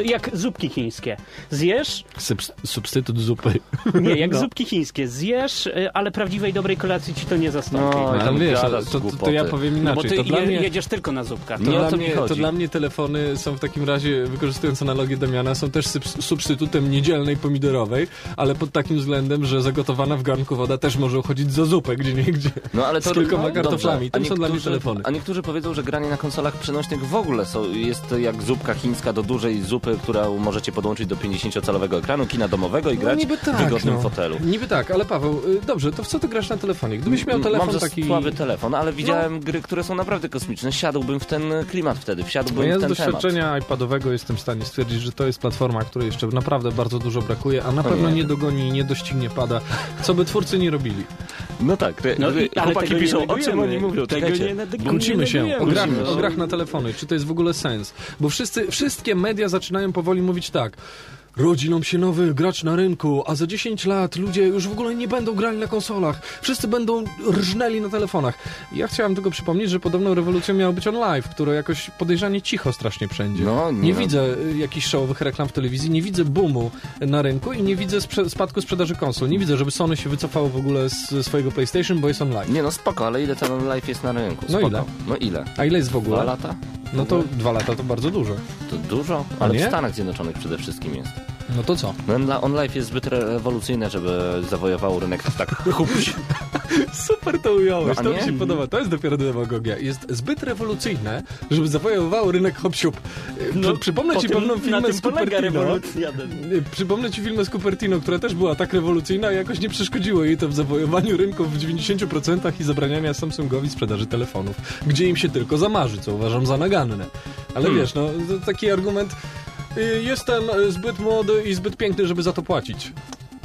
jak zupki chińskie. Zjesz, Subs- substytut zupy. nie, jak *laughs* No. zupki chińskie. Zjesz, e, ale prawdziwej dobrej kolacji ci to nie zastąpi. No, tam wiesz, to, to, to ja powiem No bo inaczej. ty to dla je, mnie... jedziesz tylko na zupkach. To, Nie dla to mnie, to dla mnie telefony są w takim razie, wykorzystując analogię Damiana, są też subs- substytutem niedzielnej pomidorowej, ale pod takim względem, że zagotowana w garnku woda też może uchodzić za zupę gdzie nie gdzie. No ale to z kilkoma no, kartoflami. Tym są dla mnie telefony. A niektórzy powiedzą, że granie na konsolach przenośnych w ogóle są, jest to jak zupka chińska do dużej zupy, którą możecie podłączyć do 50-calowego ekranu, kina domowego i grać niby w tak, wygodnym no. fotelu. Niby tak, ale Paweł, y, dobrze, to w co ty grasz na telefonie? Gdybyś miał telefon Mam taki... No. słaby telefon, ale widziałem gry, które są naprawdę kosmiczne. Siadłbym w ten klimat wtedy, No wsiadłbym ja w z ten temat. doświadczenia iPadowego jestem w stanie stwierdzić, że to jest platforma, której jeszcze naprawdę bardzo dużo brakuje, a na O pewno nie. nie dogoni i nie doścignie pada, co by twórcy nie robili. No tak, te, No chłopaki piszą, o czym oni mówią, Tego czekajcie. nie. Kłócimy się o grach, o grach na telefony. Czy to jest w ogóle sens? Bo wszyscy, wszystkie media zaczynają powoli mówić tak. Rodzi nam się nowy gracz na rynku, a za 10 lat ludzie już w ogóle nie będą grali na konsolach. Wszyscy będą rżnęli na telefonach. Ja chciałem tylko przypomnieć, że podobną rewolucją miała być on live, które jakoś podejrzanie cicho strasznie wszędzie. No, nie nie no. widzę y, jakichś showowych reklam w telewizji, nie widzę boomu na rynku i nie widzę sprze- spadku sprzedaży konsol. Nie widzę, żeby Sony się wycofało w ogóle z swojego PlayStation, bo jest on live. Nie no spoko, ale ile ten live jest na rynku? No Spoko. ile? No ile? A ile jest w Dwa ogóle? lata? No to dwa lata to bardzo dużo. To dużo, ale nie? w Stanach Zjednoczonych przede wszystkim jest. No to co? No, OnLive jest zbyt rewolucyjne, żeby zawojował rynek tak *laughs* hupś. Super to ująłeś, No, to mi się podoba. To jest dopiero demagogia. Jest zbyt rewolucyjne, żeby zawojowało rynek hop-siup. Przy, przypomnę ci pewną firmę z Cupertino. Y, Przypomnę ci filmę z Cupertino, która też była tak rewolucyjna, a jakoś nie przeszkodziło jej to w zawojowaniu rynków w 90% i zabraniania Samsungowi sprzedaży telefonów, gdzie im się tylko zamarzy, co uważam za naganne. Ale Hmm. wiesz, no taki argument jestem y, zbyt młody i zbyt piękny, żeby za to płacić.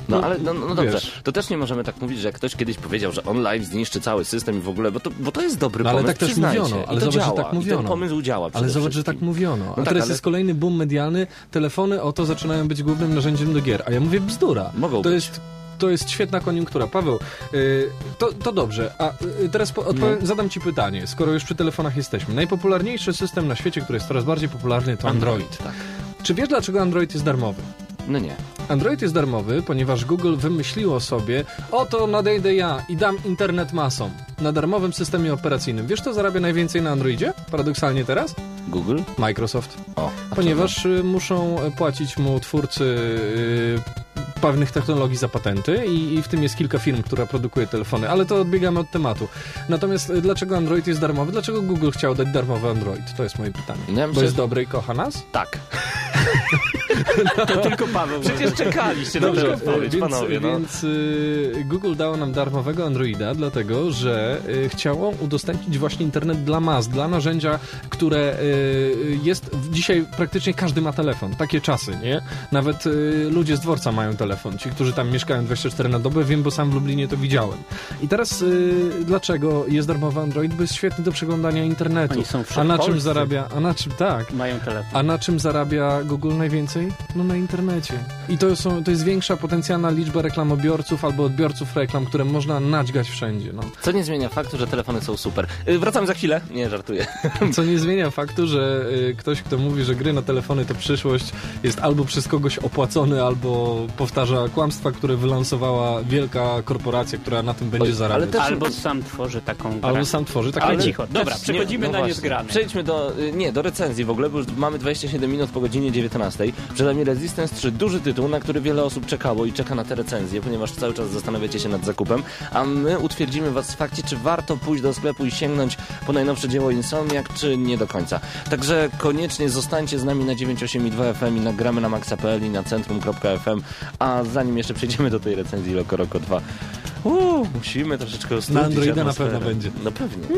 No ale no, no dobrze, wiesz. to też nie możemy tak mówić, że jak ktoś kiedyś powiedział, że on live zniszczy cały system i w ogóle, bo to, bo to jest dobry No, ale pomysł, tak też mówiono, ale zobacz, że działa. tak I mówiono. ten pomysł działa Ale zobacz, że tak mówiono. A No tak, teraz ale- jest kolejny boom medialny, telefony oto zaczynają być głównym narzędziem do gier. A ja mówię bzdura. Mogą to być. jest to jest świetna koniunktura. Paweł, y, to, to dobrze. A y, teraz po, odpowiem, No. zadam ci pytanie, skoro już przy telefonach jesteśmy. Najpopularniejszy system na świecie, który jest coraz bardziej popularny, to Android. Tak. Czy wiesz, dlaczego Android jest darmowy? No nie. Android jest darmowy, ponieważ Google wymyśliło sobie, oto nadejdę ja i dam internet masom na darmowym systemie operacyjnym. Wiesz, kto zarabia najwięcej na Androidzie? Paradoksalnie teraz? Google? Microsoft. O. Ponieważ y, muszą y, płacić mu twórcy y, pewnych technologii za patenty i, i w tym jest kilka firm, która produkuje telefony, ale to odbiegamy od tematu. Natomiast y, dlaczego Android jest darmowy? Dlaczego Google chciał dać darmowy Android? To jest moje pytanie. Ja Bo myślę, jest że- dobry i kocha nas? Tak. *laughs* *laughs* To tylko Paweł. Przecież czekaliście na tę Dobrze, odpowiedź, więc, panowie. No. więc y, Google dało nam darmowego Androida, dlatego że y, chciało udostępnić właśnie internet dla mas, dla narzędzia, które y, jest dzisiaj praktycznie każdy ma telefon. Takie czasy, nie? Nawet y, ludzie z dworca mają telefon. Ci, którzy tam mieszkają 24 na dobę, wiem, bo sam w Lublinie to widziałem. I teraz y, dlaczego jest darmowy Android? Bo jest świetny do przeglądania internetu. Oni są A na czym zarabia? A na czym tak? Mają telefon. A na czym zarabia Google najwięcej? No na internecie. I to, są, to jest większa potencjalna liczba reklamobiorców albo odbiorców reklam, które można nadźgać wszędzie. No. Co nie zmienia faktu, że telefony są super. Y, Wracamy za chwilę. Nie, żartuję. *laughs* Co nie zmienia faktu, że y, ktoś, kto mówi, że gry na telefony to przyszłość, jest albo przez kogoś opłacony, albo powtarza kłamstwa, które wylansowała wielka korporacja, która na tym będzie Oj, zarabiać. ale też- Albo sam tworzy taką grę. Albo sam tworzy takie Ale cicho. Dobra, Też przechodzimy nie- na właśnie. niezgrane. Przejdźmy do, y, nie, do recenzji w ogóle, bo już mamy 27 minut po godzinie 19. Przed nami Resistance 3, duży tytuł, na który wiele osób czekało i czeka na te recenzje, ponieważ cały czas zastanawiacie się nad zakupem, a my utwierdzimy was w fakcie, czy warto pójść do sklepu i sięgnąć po najnowsze dzieło Insomniac, czy nie do końca. Także koniecznie zostańcie z nami na 982 FM i nagramy na maxa.pl i na centrum.fm, a zanim jeszcze przejdziemy do tej recenzji Loco Roco 2, Uuu, musimy troszeczkę Na Androida na pewno będzie. No pewnie.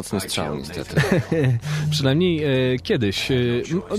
Mocny strzał, niestety. *laughs* Przynajmniej e, kiedyś. E,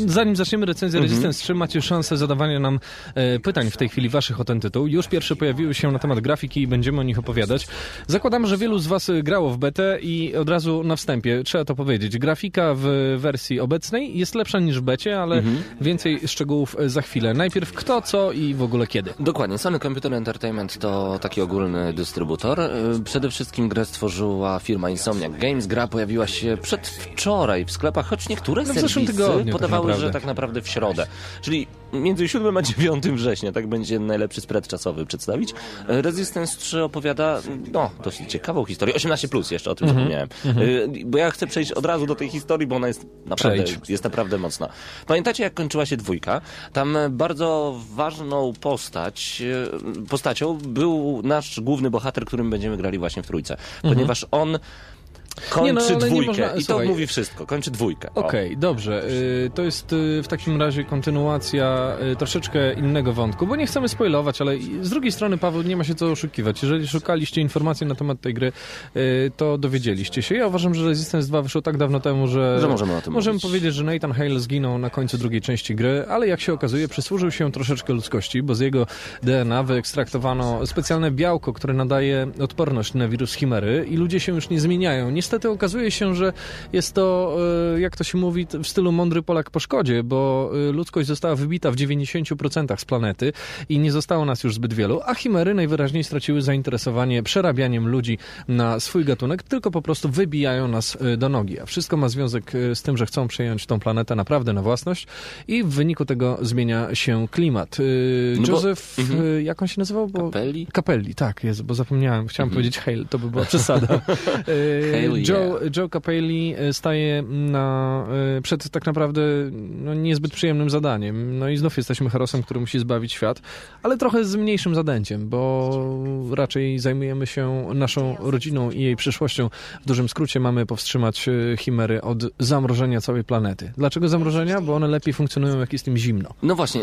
zanim zaczniemy recenzję Mhm. Resistance 3, macie szansę zadawania nam e, pytań w tej chwili waszych o ten tytuł. Już pierwsze pojawiły się na temat grafiki i będziemy o nich opowiadać. Zakładam, że wielu z was e, grało w betę i od razu na wstępie trzeba to powiedzieć. Grafika w wersji obecnej jest lepsza niż w becie, ale Mhm. więcej szczegółów e, za chwilę. Najpierw kto, co i w ogóle kiedy. Dokładnie. Sony Computer Entertainment to taki ogólny dystrybutor. Y, Przede wszystkim grę stworzyła firma Insomniac Games. Gra pojawiła się przedwczoraj w sklepach, choć niektóre No serwisy tygodniu tak podawały, naprawdę. że tak naprawdę w środę. Czyli między 7 a 9 września, tak będzie najlepszy spread czasowy przedstawić. Resistance 3 opowiada, no, dosyć ciekawą historię. 18 plus jeszcze, o tym Mhm. zapomniałem. Y, Bo ja chcę przejść od razu do tej historii, bo ona jest naprawdę, Przejdź. jest naprawdę mocna. Pamiętacie, jak kończyła się dwójka? Tam e, bardzo ważną postać, e, postacią był nasz główny bohater, którym będziemy grali właśnie w trójce. Ponieważ on kończy Nie, no, nie dwójkę można- i to słuchaj. mówi wszystko. Kończy dwójkę. Okej, dobrze. Y, To jest y, w takim razie kontynuacja y, troszeczkę innego wątku, bo nie chcemy spoilować, ale z drugiej strony, Paweł, nie ma się co oszukiwać. Jeżeli szukaliście informacji na temat tej gry, to dowiedzieliście się. Ja uważam, że Resistance 2 wyszło tak dawno temu, że, Że możemy o tym możemy mówić. powiedzieć, że Nathan Hale zginął na końcu drugiej części gry, ale jak się okazuje, przysłużył się troszeczkę ludzkości, bo z jego DNA wyekstraktowano specjalne białko, które nadaje odporność na wirus chimery i ludzie się już nie zmieniają. Niestety okazuje się, że jest to, e, jak to się mówi, w stylu mądry Polak po szkodzie, bo e, ludzkość została wybita w 90% z planety i nie zostało nas już zbyt wielu, a chimery najwyraźniej straciły zainteresowanie przerabianiem ludzi na swój gatunek, tylko po prostu wybijają nas e, do nogi. A wszystko ma związek z tym, że chcą przejąć tą planetę naprawdę na własność i w wyniku tego zmienia się klimat. No bo- Józef, Mhm. e, jak on się nazywał? Bo... Capelli? Capelli, tak, jest, bo zapomniałem. Chciałem Mhm. powiedzieć Hale, to by była przesada. *laughs* Hale, Joe, Joe Capelli e, staje na, e, przed tak naprawdę no, niezbyt przyjemnym zadaniem. No i znów jesteśmy herosem, który musi zbawić świat, ale trochę z mniejszym zadęciem, bo raczej zajmujemy się naszą rodziną i jej przyszłością. W dużym skrócie mamy powstrzymać e, chimery od zamrożenia całej planety. Dlaczego zamrożenia? Bo one lepiej funkcjonują, jak jest im zimno. No właśnie,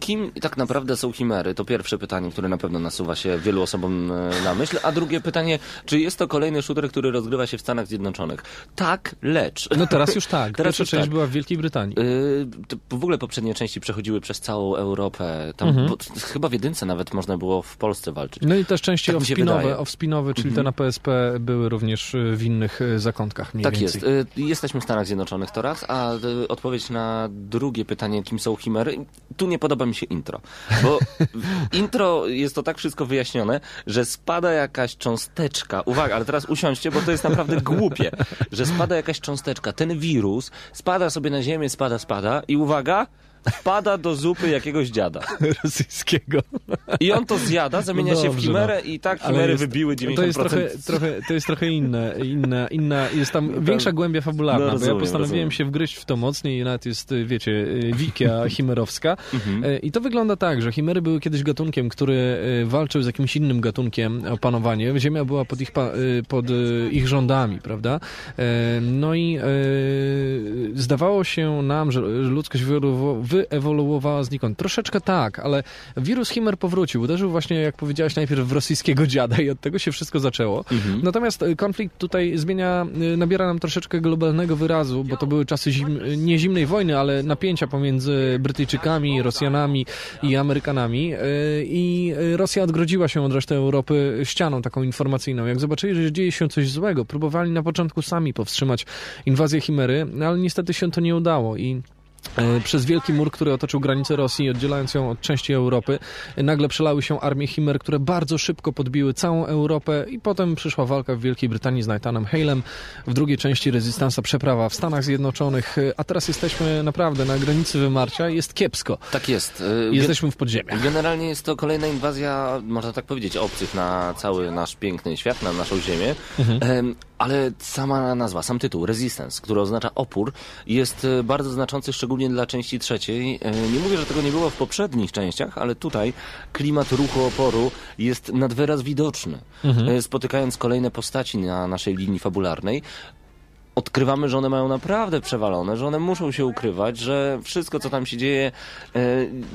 kim tak naprawdę są chimery? To pierwsze pytanie, które na pewno nasuwa się wielu osobom na myśl. A drugie pytanie, czy jest to kolejny shooter, który rozgrywa się w Stanach Zjednoczonych? Tak, lecz. No teraz już tak. *laughs* Teraz Pierwsza już część tak. była w Wielkiej Brytanii. Yy, w ogóle poprzednie części przechodziły przez całą Europę. Tam, Mhm. bo, chyba w jedynce nawet można było w Polsce walczyć. No i też części Tak off-spinowe, czyli Mhm. te na PSP były również y, w innych y, zakątkach mniej Tak więcej. jest. Y, Jesteśmy w Stanach Zjednoczonych to raz, a y, odpowiedź na drugie pytanie, kim są chimery, tu nie podoba mi się intro. Bo *laughs* intro jest to tak wszystko wyjaśnione, że spada jakaś cząsteczka. Uwaga, ale teraz usiądźcie, bo to jest naprawdę głupie. Że spada jakaś cząsteczka. Ten wirus spada sobie na ziemię, spada, spada i uwaga, wpada do zupy jakiegoś dziada. Rosyjskiego. I on to zjada, zamienia No się w dobrze, chimerę no. i tak chimery jest- wybiły 90%. To jest trochę, trochę, to jest trochę inne, inna, inna, jest tam większa głębia fabularna, No, bo ja rozumiem, postanowiłem rozumiem. się wgryźć w to mocniej i nawet jest, wiecie, y, wikia *laughs* chimerowska. Mhm. Y, I to wygląda tak, że chimery były kiedyś gatunkiem, który y, walczył z jakimś innym gatunkiem o panowanie. Ziemia była pod ich, pod ich rządami, prawda? No i zdawało się nam, że ludzkość wyewolu- wyewoluowała znikąd. Troszeczkę tak, ale wirus chimer powrócił. Uderzył właśnie, jak powiedziałeś, najpierw w rosyjskiego dziada i od tego się wszystko zaczęło. Mhm. Natomiast y, konflikt tutaj zmienia, y, nabiera nam troszeczkę globalnego wyrazu, bo to były czasy zim, nie zimnej wojny, ale napięcia pomiędzy Brytyjczykami, Rosjanami i Amerykanami. y, I Rosja odgrodziła się od reszty Europy ścianą taką informacyjną. Jak zobaczyli, że dzieje się coś złego, próbowali na początku sami powstrzymać inwazję Chimery, no ale niestety się to nie udało i Przez wielki mur, który otoczył granicę Rosji, oddzielając ją od części Europy, e, nagle przelały się armie Chimer, które bardzo szybko podbiły całą Europę i potem przyszła walka w Wielkiej Brytanii z Nathanem Halem, w drugiej części Rezystansa przeprawa w Stanach Zjednoczonych, e, a teraz jesteśmy naprawdę na granicy wymarcia, jest kiepsko. Tak jest. Jesteśmy w podziemiach. Generalnie jest to kolejna inwazja, można tak powiedzieć, obcych na cały nasz piękny świat, na naszą ziemię. Mhm. Ale sama nazwa, sam tytuł, Resistance, który oznacza opór, jest e, bardzo znaczący, szczególnie dla części trzeciej. E, Nie mówię, że tego nie było w poprzednich częściach, ale tutaj klimat ruchu oporu jest nad wyraz widoczny. E, Spotykając kolejne postaci na naszej linii fabularnej, odkrywamy, że one mają naprawdę przewalone, że one muszą się ukrywać, że wszystko, co tam się dzieje, e,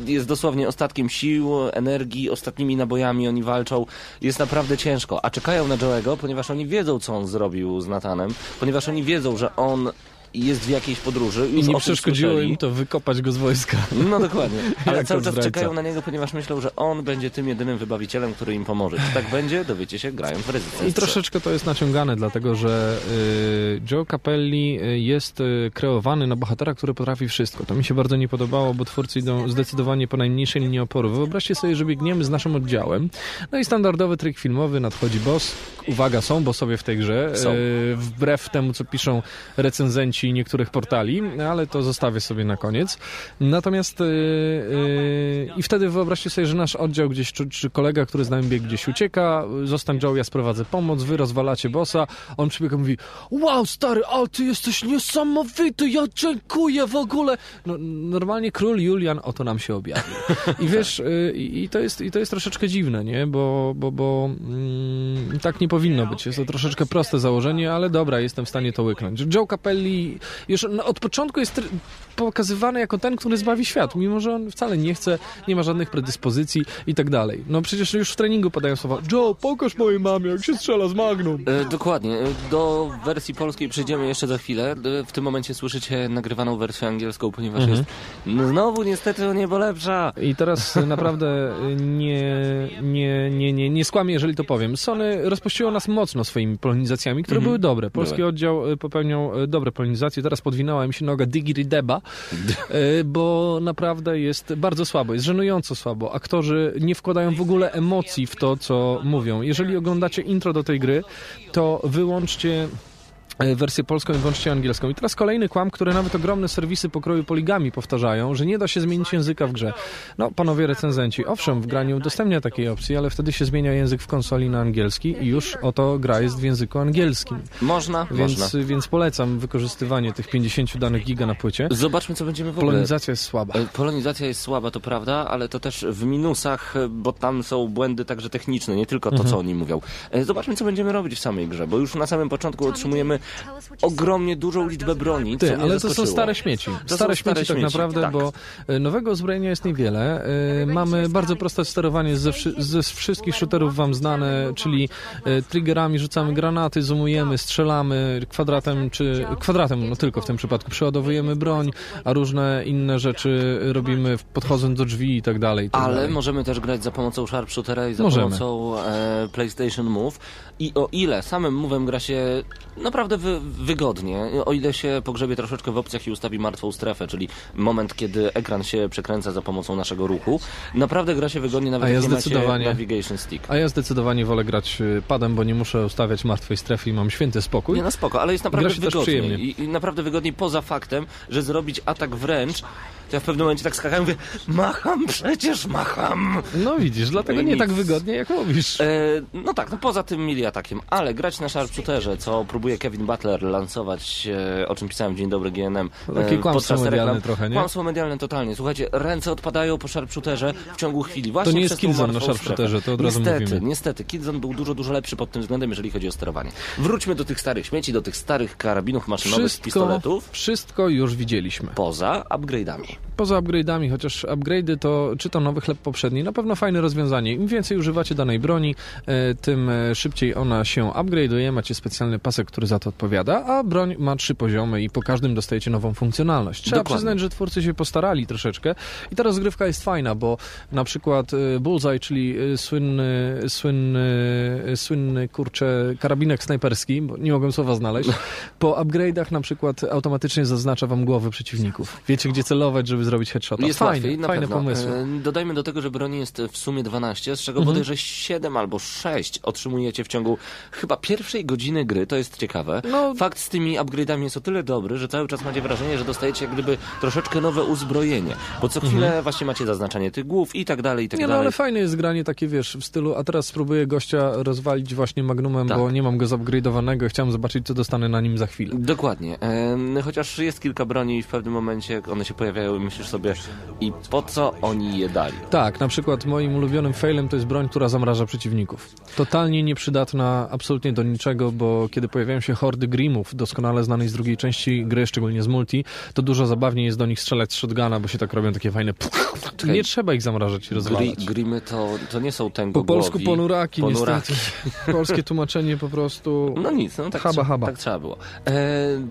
jest dosłownie ostatkiem sił, energii, ostatnimi nabojami oni walczą. Jest naprawdę ciężko, a czekają na Joe'ego, ponieważ oni wiedzą, co on zrobił z Natanem, ponieważ oni wiedzą, że on jest w jakiejś podróży. I Już nie przeszkodziło słyszeli. im to wykopać go z wojska. No dokładnie. *laughs* Ale cały czas zdrajca. czekają na niego, ponieważ myślą, że on będzie tym jedynym wybawicielem, który im pomoże. Czy tak będzie? Dowiecie się grając w Resistance. I troszeczkę to jest naciągane, dlatego że y, Joe Capelli y, jest y, kreowany na bohatera, który potrafi wszystko. To mi się bardzo nie podobało, bo twórcy idą zdecydowanie po najmniejszej linii oporu. Wyobraźcie sobie, że biegniemy z naszym oddziałem, no i standardowy tryk filmowy, nadchodzi boss. Uwaga, są bossowie w tej grze, Są. wbrew temu, co piszą recenzenci niektórych portali, ale to zostawię sobie na koniec. Natomiast y, y, i wtedy wyobraźcie sobie, że nasz oddział gdzieś, czy, czy kolega, który z nami biegł gdzieś ucieka, zostań Joe, ja sprowadzę pomoc, wy rozwalacie bossa, on przybiega i mówi, wow stary, a ty jesteś niesamowity, ja dziękuję w ogóle. No, normalnie król Julian oto nam się objawił. I wiesz, y, i, i, to jest, i to jest troszeczkę dziwne, nie? Bo, bo, bo mm, tak nie powinno być. Jest to troszeczkę proste założenie, ale dobra, jestem w stanie to łyknąć. Joe Capelli już no, od początku jest pokazywany jako ten, który zbawi świat, mimo że on wcale nie chce, nie ma żadnych predyspozycji i tak dalej. No przecież już w treningu padają słowa Joe, pokaż mojej mamie, jak się strzela z Magnum. E, dokładnie. E, Do wersji polskiej przejdziemy jeszcze za chwilę. E, W tym momencie słyszycie nagrywaną wersję angielską, ponieważ Mhm. jest no, znowu niestety niebo lepsza. I teraz y, naprawdę nie, nie, nie, nie, nie skłamię, jeżeli to powiem. Sony rozpuściło nas mocno swoimi polonizacjami, które były dobre. Polski Były. oddział popełniał dobre polonizacje. Teraz podwinęła mi się noga Digiri Deba, y, bo naprawdę jest bardzo słabo, jest żenująco słabo. Aktorzy nie wkładają w ogóle emocji w to, co mówią. Jeżeli oglądacie intro do tej gry, to wyłączcie e, wersję polską i włączcie angielską. I teraz kolejny kłam, który nawet ogromne serwisy pokroju poligami powtarzają, że nie da się zmienić języka w grze. No, panowie recenzenci, owszem, w graniu udostępnia takiej opcji, ale wtedy się zmienia język w konsoli na angielski i już oto gra jest w języku angielskim. Można, Więc, można. więc polecam wykorzystywanie tych 50 danych giga na płycie. Zobaczmy, co będziemy w ogóle... Polonizacja jest słaba. E, Polonizacja jest słaba, to prawda, ale to też w minusach, e, bo tam są błędy także techniczne, nie tylko to, Mhm. co oni mówią. E, Zobaczmy, co będziemy robić w samej grze, bo już na samym początku otrzymujemy ogromnie dużą liczbę broni, Ty, ale to są stare śmieci. To stare śmieci stare tak śmieci, naprawdę, tak. bo e, nowego uzbrojenia jest niewiele. E, Mamy bardzo proste sterowanie ze, ze wszystkich shooterów wam znane, czyli e, triggerami rzucamy granaty, zoomujemy, strzelamy kwadratem, czy kwadratem, no tylko w tym przypadku, przeładowujemy broń, a różne inne rzeczy robimy podchodząc do drzwi i tak dalej. i tak Ale dalej. możemy też grać za pomocą Sharpshootera i za Możemy. pomocą e, PlayStation Move. I o ile samym move'em gra się naprawdę wy, wygodnie, o ile się pogrzebie troszeczkę w opcjach i ustawi martwą strefę, czyli moment, kiedy ekran się przekręca za pomocą naszego ruchu, naprawdę gra się wygodnie, nawet ja jak zdecydowanie- navigation stick. A ja zdecydowanie wolę grać e, padem, bo nie muszę ustawiać martwej strefy i mam święty spokój. Nie, no spoko, ale jest naprawdę wygodnie. I, I naprawdę wygodniej poza faktem, że zrobić atak wręcz, to ja w pewnym momencie tak skakałem i mówię, macham, przecież macham. No widzisz, dlatego nie nic. tak wygodnie, jak mówisz. E, no tak, no poza tym mili atakiem, ale grać na sharpshooterze, co próbuje Kevin Butler lansować, e, o czym pisałem w Dzień Dobry GNM. Takie e, kłamstwo podczas medialne reklam. trochę, nie? Kłamstwo medialne totalnie. Słuchajcie, ręce odpadają po sharpshooterze w ciągu chwili. Właśnie nie jest Killzone na sharpshooterze, to od razu niestety, mówimy. Niestety, Killzone był dużo, dużo lepszy pod tym względem, jeżeli chodzi o sterowanie. Wróćmy do tych starych śmieci, do tych starych karabinów maszynowych, Wszystko, pistoletów, wszystko już widzieliśmy. poza upgrade'ami. Poza upgrade'ami, chociaż upgrade'y to czy to nowy chleb poprzedni, na pewno fajne rozwiązanie. Im więcej używacie danej broni, e, tym e, szybciej ona się upgrade'uje, macie specjalny pasek, który za to odpowiada, a broń ma trzy poziomy i po każdym dostajecie nową funkcjonalność. Trzeba Dokładnie. przyznać, że twórcy się postarali troszeczkę i ta rozgrywka jest fajna, bo na przykład e, Bullseye, czyli słynny, słynny, słynny kurczę, karabinek snajperski, bo nie mogłem słowa znaleźć, po upgrade'ach na przykład automatycznie zaznacza wam głowy przeciwników. Wiecie, gdzie celować, żeby zrobić headshota. Jest fajne, łatwiej, fajne pewno. pomysły. E, Dodajmy do tego, że broni jest w sumie 12, z czego Mhm. bodajże 7 albo 6 otrzymujecie w ciągu chyba pierwszej godziny gry, to jest ciekawe. No- Fakt z tymi upgrade'ami jest o tyle dobry, że cały czas macie wrażenie, że dostajecie jak gdyby troszeczkę nowe uzbrojenie, bo co chwilę właśnie macie zaznaczanie tych głów i tak dalej, i tak Mhm. Nie no, dalej. ale fajne jest granie takie, wiesz, w stylu, a teraz spróbuję gościa rozwalić właśnie Magnumem, Tak. bo nie mam go zupgrade'owanego, chciałem zobaczyć, co dostanę na nim za chwilę. Dokładnie. Chociaż jest kilka broni i w pewnym momencie one się pojawiają myślisz sobie i po co oni je dali? Tak, na przykład moim ulubionym failem to jest broń, która zamraża przeciwników. Totalnie nieprzydatna absolutnie do niczego, bo kiedy pojawiają się hordy Grimów, doskonale znanej z drugiej części gry, szczególnie z multi, to dużo zabawniej jest do nich strzelać z shotguna, bo się tak robią takie fajne... Czekaj. Nie trzeba ich zamrażać i rozwalać. grimy to, to nie są tęgo Po polsku ponuraki, Ponuraki. niestety. *laughs* Polskie tłumaczenie po prostu... No nic, no tak, Haba, haba. tak trzeba było. E,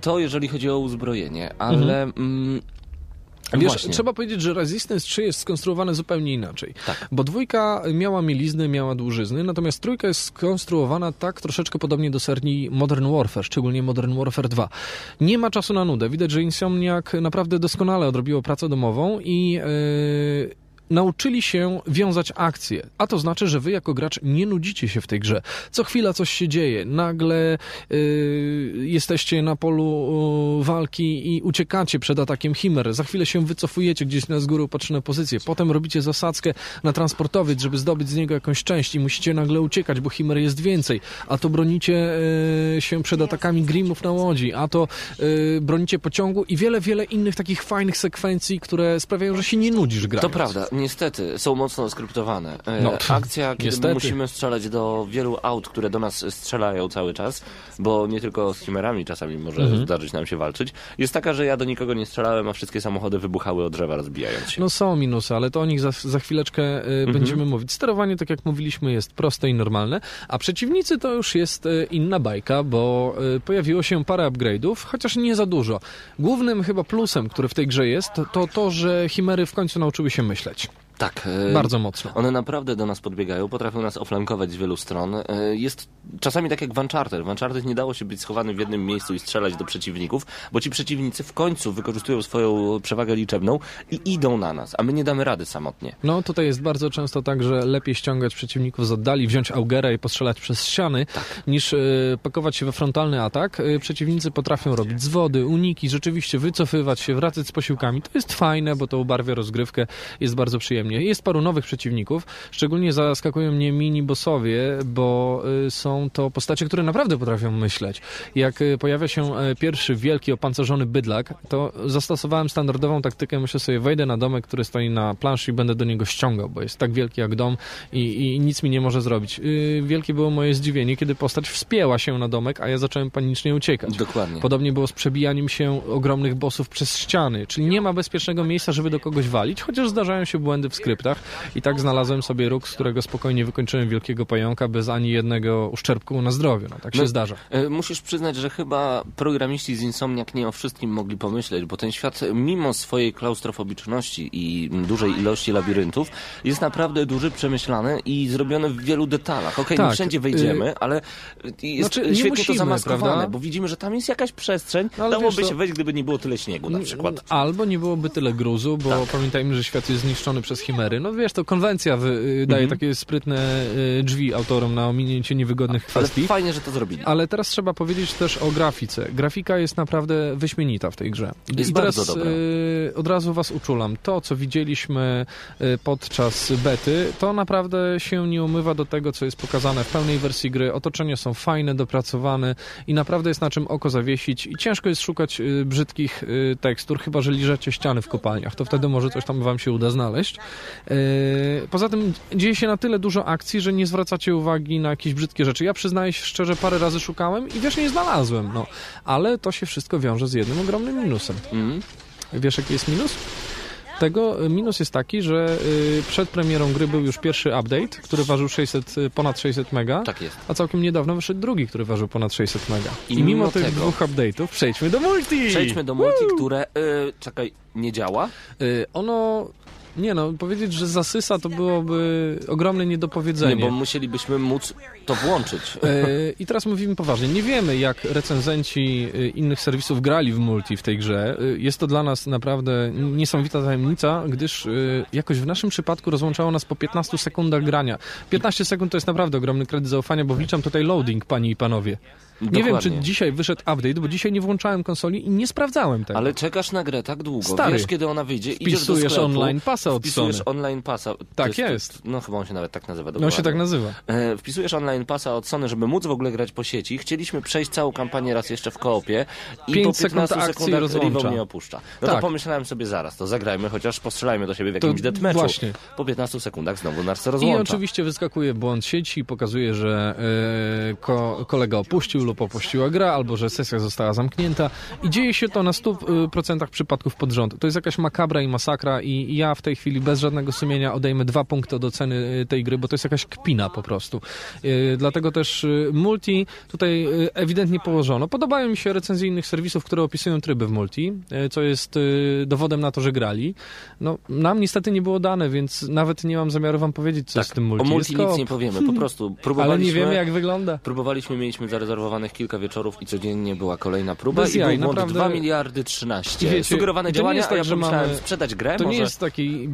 to jeżeli chodzi o uzbrojenie, ale... Mm, Wiesz, właśnie. trzeba powiedzieć, że Resistance 3 jest skonstruowane zupełnie inaczej. Tak. Bo dwójka miała mielizny, miała dłużyzny, natomiast trójka jest skonstruowana tak troszeczkę podobnie do serii Modern Warfare, szczególnie Modern Warfare 2. Nie ma czasu na nudę. Widać, że Insomniac naprawdę doskonale odrobiło pracę domową i yy, nauczyli się wiązać akcje. A to znaczy, że wy jako gracz nie nudzicie się w tej grze. Co chwila coś się dzieje. Nagle yy, jesteście na polu yy, walki i uciekacie przed atakiem Himmer. Za chwilę się wycofujecie gdzieś na z góry upatrzone pozycje. Potem robicie zasadzkę na transportowiec, żeby zdobyć z niego jakąś część i musicie nagle uciekać, bo Himmer jest więcej. A to bronicie yy, się przed atakami Grimów na łodzi, a to yy, bronicie pociągu i wiele, wiele innych takich fajnych sekwencji, które sprawiają, że się nie nudzisz grając. To prawda, niestety, są mocno skryptowane. E, No, pff, Akcja, kiedy niestety. musimy strzelać do wielu aut, które do nas strzelają cały czas, bo nie tylko z chimerami czasami może Mhm. zdarzyć nam się walczyć, jest taka, że ja do nikogo nie strzelałem, a wszystkie samochody wybuchały od drzewa rozbijając się. No są minusy, ale to o nich za, za chwileczkę y, będziemy mówić. Sterowanie, tak jak mówiliśmy, jest proste i normalne, a przeciwnicy to już jest y, inna bajka, bo y, pojawiło się parę upgrade'ów, chociaż nie za dużo. Głównym chyba plusem, który w tej grze jest, to, to że chimery w końcu nauczyły się myśleć. Tak. e, Bardzo mocno. One naprawdę do nas podbiegają, potrafią nas oflankować z wielu stron. E, Jest czasami tak jak w Uncharted. W Uncharted nie dało się być schowany w jednym miejscu i strzelać do przeciwników, bo ci przeciwnicy w końcu wykorzystują swoją przewagę liczebną i idą na nas, a my nie damy rady samotnie. No tutaj jest bardzo często tak, że lepiej ściągać przeciwników z oddali, wziąć augera i postrzelać przez ściany, niż y, pakować się we frontalny atak. Przeciwnicy potrafią robić zwody, uniki, rzeczywiście wycofywać się, wracać z posiłkami. To jest fajne, bo to ubarwia rozgrywkę, jest bardzo przyjemnie. Jest paru nowych przeciwników, szczególnie zaskakują mnie mini-bossowie, bo y, są to postacie, które naprawdę potrafią myśleć. Jak y, pojawia się y, pierwszy wielki opancerzony bydlak, to zastosowałem standardową taktykę, myślę sobie, wejdę na domek, który stoi na planszy i będę do niego ściągał, bo jest tak wielki jak dom i, i nic mi nie może zrobić. Y, Wielkie było moje zdziwienie, kiedy postać wspięła się na domek, a ja zacząłem panicznie uciekać. Dokładnie. Podobnie było z przebijaniem się ogromnych bossów przez ściany, czyli nie ma bezpiecznego miejsca, żeby do kogoś walić, chociaż zdarzają się błędy w skryptach i tak znalazłem sobie róg, z którego spokojnie wykończyłem wielkiego pająka bez ani jednego uszczerbku na zdrowiu. No, tak się No, zdarza. E, Musisz przyznać, że chyba programiści z Insomniac nie o wszystkim mogli pomyśleć, bo ten świat, mimo swojej klaustrofobiczności i dużej ilości labiryntów, jest naprawdę duży, przemyślany i zrobiony w wielu detalach. Okej, nie Tak, wszędzie y- wejdziemy, ale jest Znaczy, nie świetnie musimy, to zamaskowane, prawda? bo widzimy, że tam jest jakaś przestrzeń, No, dałoby wiesz, się wejść, gdyby nie było tyle śniegu na przykład. Albo nie byłoby tyle gruzu, bo Tak. pamiętajmy, że świat jest zniszczony przez chimery. No wiesz, to konwencja wy, y, daje Mhm. takie sprytne y, drzwi autorom na ominięcie niewygodnych Ale kwestii. fajnie, że to zrobili. Ale teraz trzeba powiedzieć też o grafice. Grafika jest naprawdę wyśmienita w tej grze. Jest I teraz bardzo dobra. y, od razu was uczulam. To, co widzieliśmy podczas bety, to naprawdę się nie umywa do tego, co jest pokazane w pełnej wersji gry. Otoczenia są fajne, dopracowane i naprawdę jest na czym oko zawiesić. I ciężko jest szukać brzydkich tekstur, chyba że liżecie ściany w kopalniach. To wtedy może coś tam wam się uda znaleźć. Y, poza tym dzieje się na tyle dużo akcji, że nie zwracacie uwagi na jakieś brzydkie rzeczy. Ja przyznaję się szczerze, parę razy szukałem i wiesz, nie znalazłem. No. Ale to się wszystko wiąże z jednym ogromnym minusem. Mhm. Wiesz, jaki jest minus? Tego y, minus jest taki, że y, przed premierą gry był już pierwszy update, który ważył 600, y, ponad 600 mega, Tak jest. a całkiem niedawno wyszedł drugi, który ważył ponad 600 mega. I I, mimo, tych tego- dwóch update'ów przejdźmy do multi! Przejdźmy do multi, które... Y, czekaj, nie działa? Ono Nie no, powiedzieć, że zasysa to byłoby ogromne niedopowiedzenie. Nie, bo musielibyśmy móc to włączyć. E, I teraz mówimy poważnie. Nie wiemy, jak recenzenci e, innych serwisów grali w multi w tej grze. E, Jest to dla nas naprawdę niesamowita tajemnica, gdyż jakoś w naszym przypadku rozłączało nas po 15 sekundach grania. 15 sekund to jest naprawdę ogromny kredyt zaufania, bo wliczam tutaj loading, panie i panowie. Nie wiem, czy Dokładnie. dzisiaj wyszedł update, bo dzisiaj nie włączałem konsoli i nie sprawdzałem tego. Ale czekasz na grę tak długo. Stary, Wiesz, kiedy ona wyjdzie, idziesz do wpisujesz sklepu, online pasa od wpisujesz Sony. online pasa. To Tak jest. No chyba on się nawet tak nazywa. No Dokładnie. się tak nazywa. E, wpisujesz online pasa od Sony, żeby móc w ogóle grać po sieci. Chcieliśmy przejść całą kampanię raz jeszcze w koopie i Pięć po sekund 15 akcji sekundach rozłącza. Mnie opuszcza. No Tak. to pomyślałem sobie zaraz, to zagrajmy, chociaż postrzelajmy do siebie w To jakimś deathmatchu. właśnie. Po 15 sekundach znowu nas I rozłącza. oczywiście wyskakuje błąd sieci, pokazuje, że e, ko, kolega opuścił lub opuściła gra, albo że sesja została zamknięta. I dzieje się to na 100% przypadków pod rząd. To jest jakaś makabra i masakra i ja w tej chwili bez żadnego sumienia odejmę dwa punkty od oceny e, tej gry, bo to jest jakaś kpina po prostu. E, dlatego też multi tutaj ewidentnie położono. Podobają mi się recenzje innych serwisów, które opisują tryby w multi, co jest dowodem na to, że grali. No, nam niestety nie było dane, więc nawet nie mam zamiaru wam powiedzieć, co jest w tym multi. Tak, O multi Jest nic nie powiemy, po prostu *laughs* Ale próbowaliśmy... nie wiemy, jak wygląda. Próbowaliśmy, mieliśmy zarezerwowanych kilka wieczorów i codziennie była kolejna próba Bez i jaj, był błąd naprawdę- 2 miliardy 13. I wiecie, Sugerowane to nie działania, jest tak, a ja że mamy- sprzedać grę, To może... nie jest taki,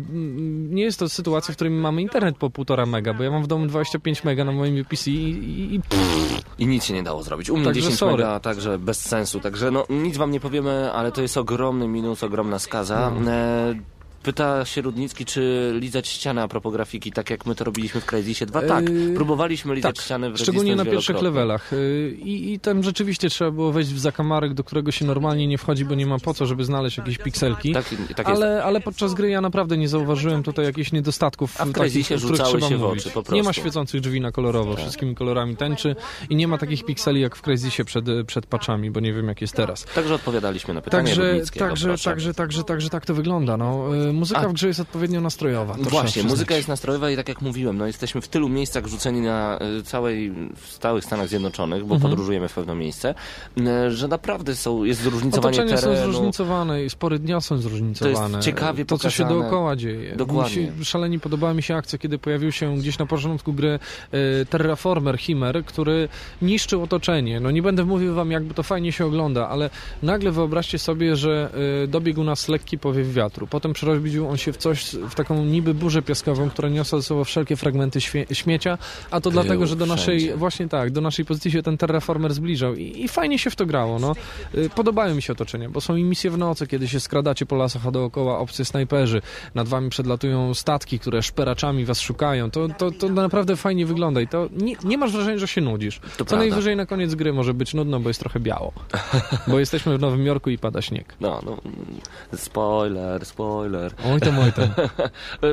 nie jest to sytuacja, w której mamy internet po 1,5 mega, bo ja mam w domu 25 mega na moim PC i, i, i I nic się nie dało zrobić. U mnie Także 10 sorry. mega, także bez sensu. Także no, nic wam nie powiemy, ale to jest ogromny minus, ogromna skaza. No. E, pyta się Rudnicki, czy lizać ścianę a propos grafiki, tak jak my to robiliśmy w Crazysie 2. Tak, Yy, próbowaliśmy lizać tak, ścianę w szczególnie na pierwszych levelach. Y, I, I tam rzeczywiście trzeba było wejść w zakamarek, do którego się normalnie nie wchodzi, bo nie ma po co, żeby znaleźć jakieś pikselki. Tak, tak ale, ale podczas gry ja naprawdę nie zauważyłem tutaj jakichś niedostatków, A w takich, których rzucały się w oczy, po prostu. Tak. Nie ma świecących drzwi na kolorowo, wszystkimi kolorami tęczy i nie ma takich pikseli jak w Crysisie przed, przed patchami, bo nie wiem jak jest teraz. Także odpowiadaliśmy na pytanie Także, także, także, także, także tak to wygląda. No. Y, Muzyka A- w grze jest odpowiednio nastrojowa. Właśnie, muzyka jest nastrojowa i tak jak mówiłem, no jesteśmy w tylu miejscach rzuceni na y, całej, w stałych Stanach Zjednoczonych, bo Mhm. podróżujemy w pewne miejsce, y, że naprawdę są, jest zróżnicowanie Otoczenia są terenu. zróżnicowane i spory dnia są zróżnicowane. To jest ciekawie To, co się pokazane. dookoła dzieje. Dokładnie. Mi szalenie podobała mi się akcja, kiedy pojawił się gdzieś na początku gry e, Terraformer Himer, który niszczył otoczenie. No nie będę mówił wam, jakby to fajnie się ogląda, ale nagle wyobraźcie sobie, że dobiegł nas lekki powiew wiatru. Potem przerobił on się w coś, w taką niby burzę piaskową, która niosła ze sobą wszelkie fragmenty śmie śmiecia, a to Krył dlatego, że do naszej, wszędzie. właśnie tak, do naszej pozycji się ten Terraformer zbliżał i, i fajnie się w to grało, no. Y, Podobają mi się otoczenia, bo są i misje w nocy, kiedy się skradacie po lasach, a dookoła obcy snajperzy, nad wami przedlatują statki, które szperaczami was szukają, to, to, to naprawdę fajnie wygląda i to nie, nie masz wrażenia, że się nudzisz. Co prawda. najwyżej na koniec gry może być nudno, bo jest trochę biało, bo jesteśmy w Nowym Jorku i pada śnieg. No, no, mm, spoiler, spoiler. Oj tam, oj tam.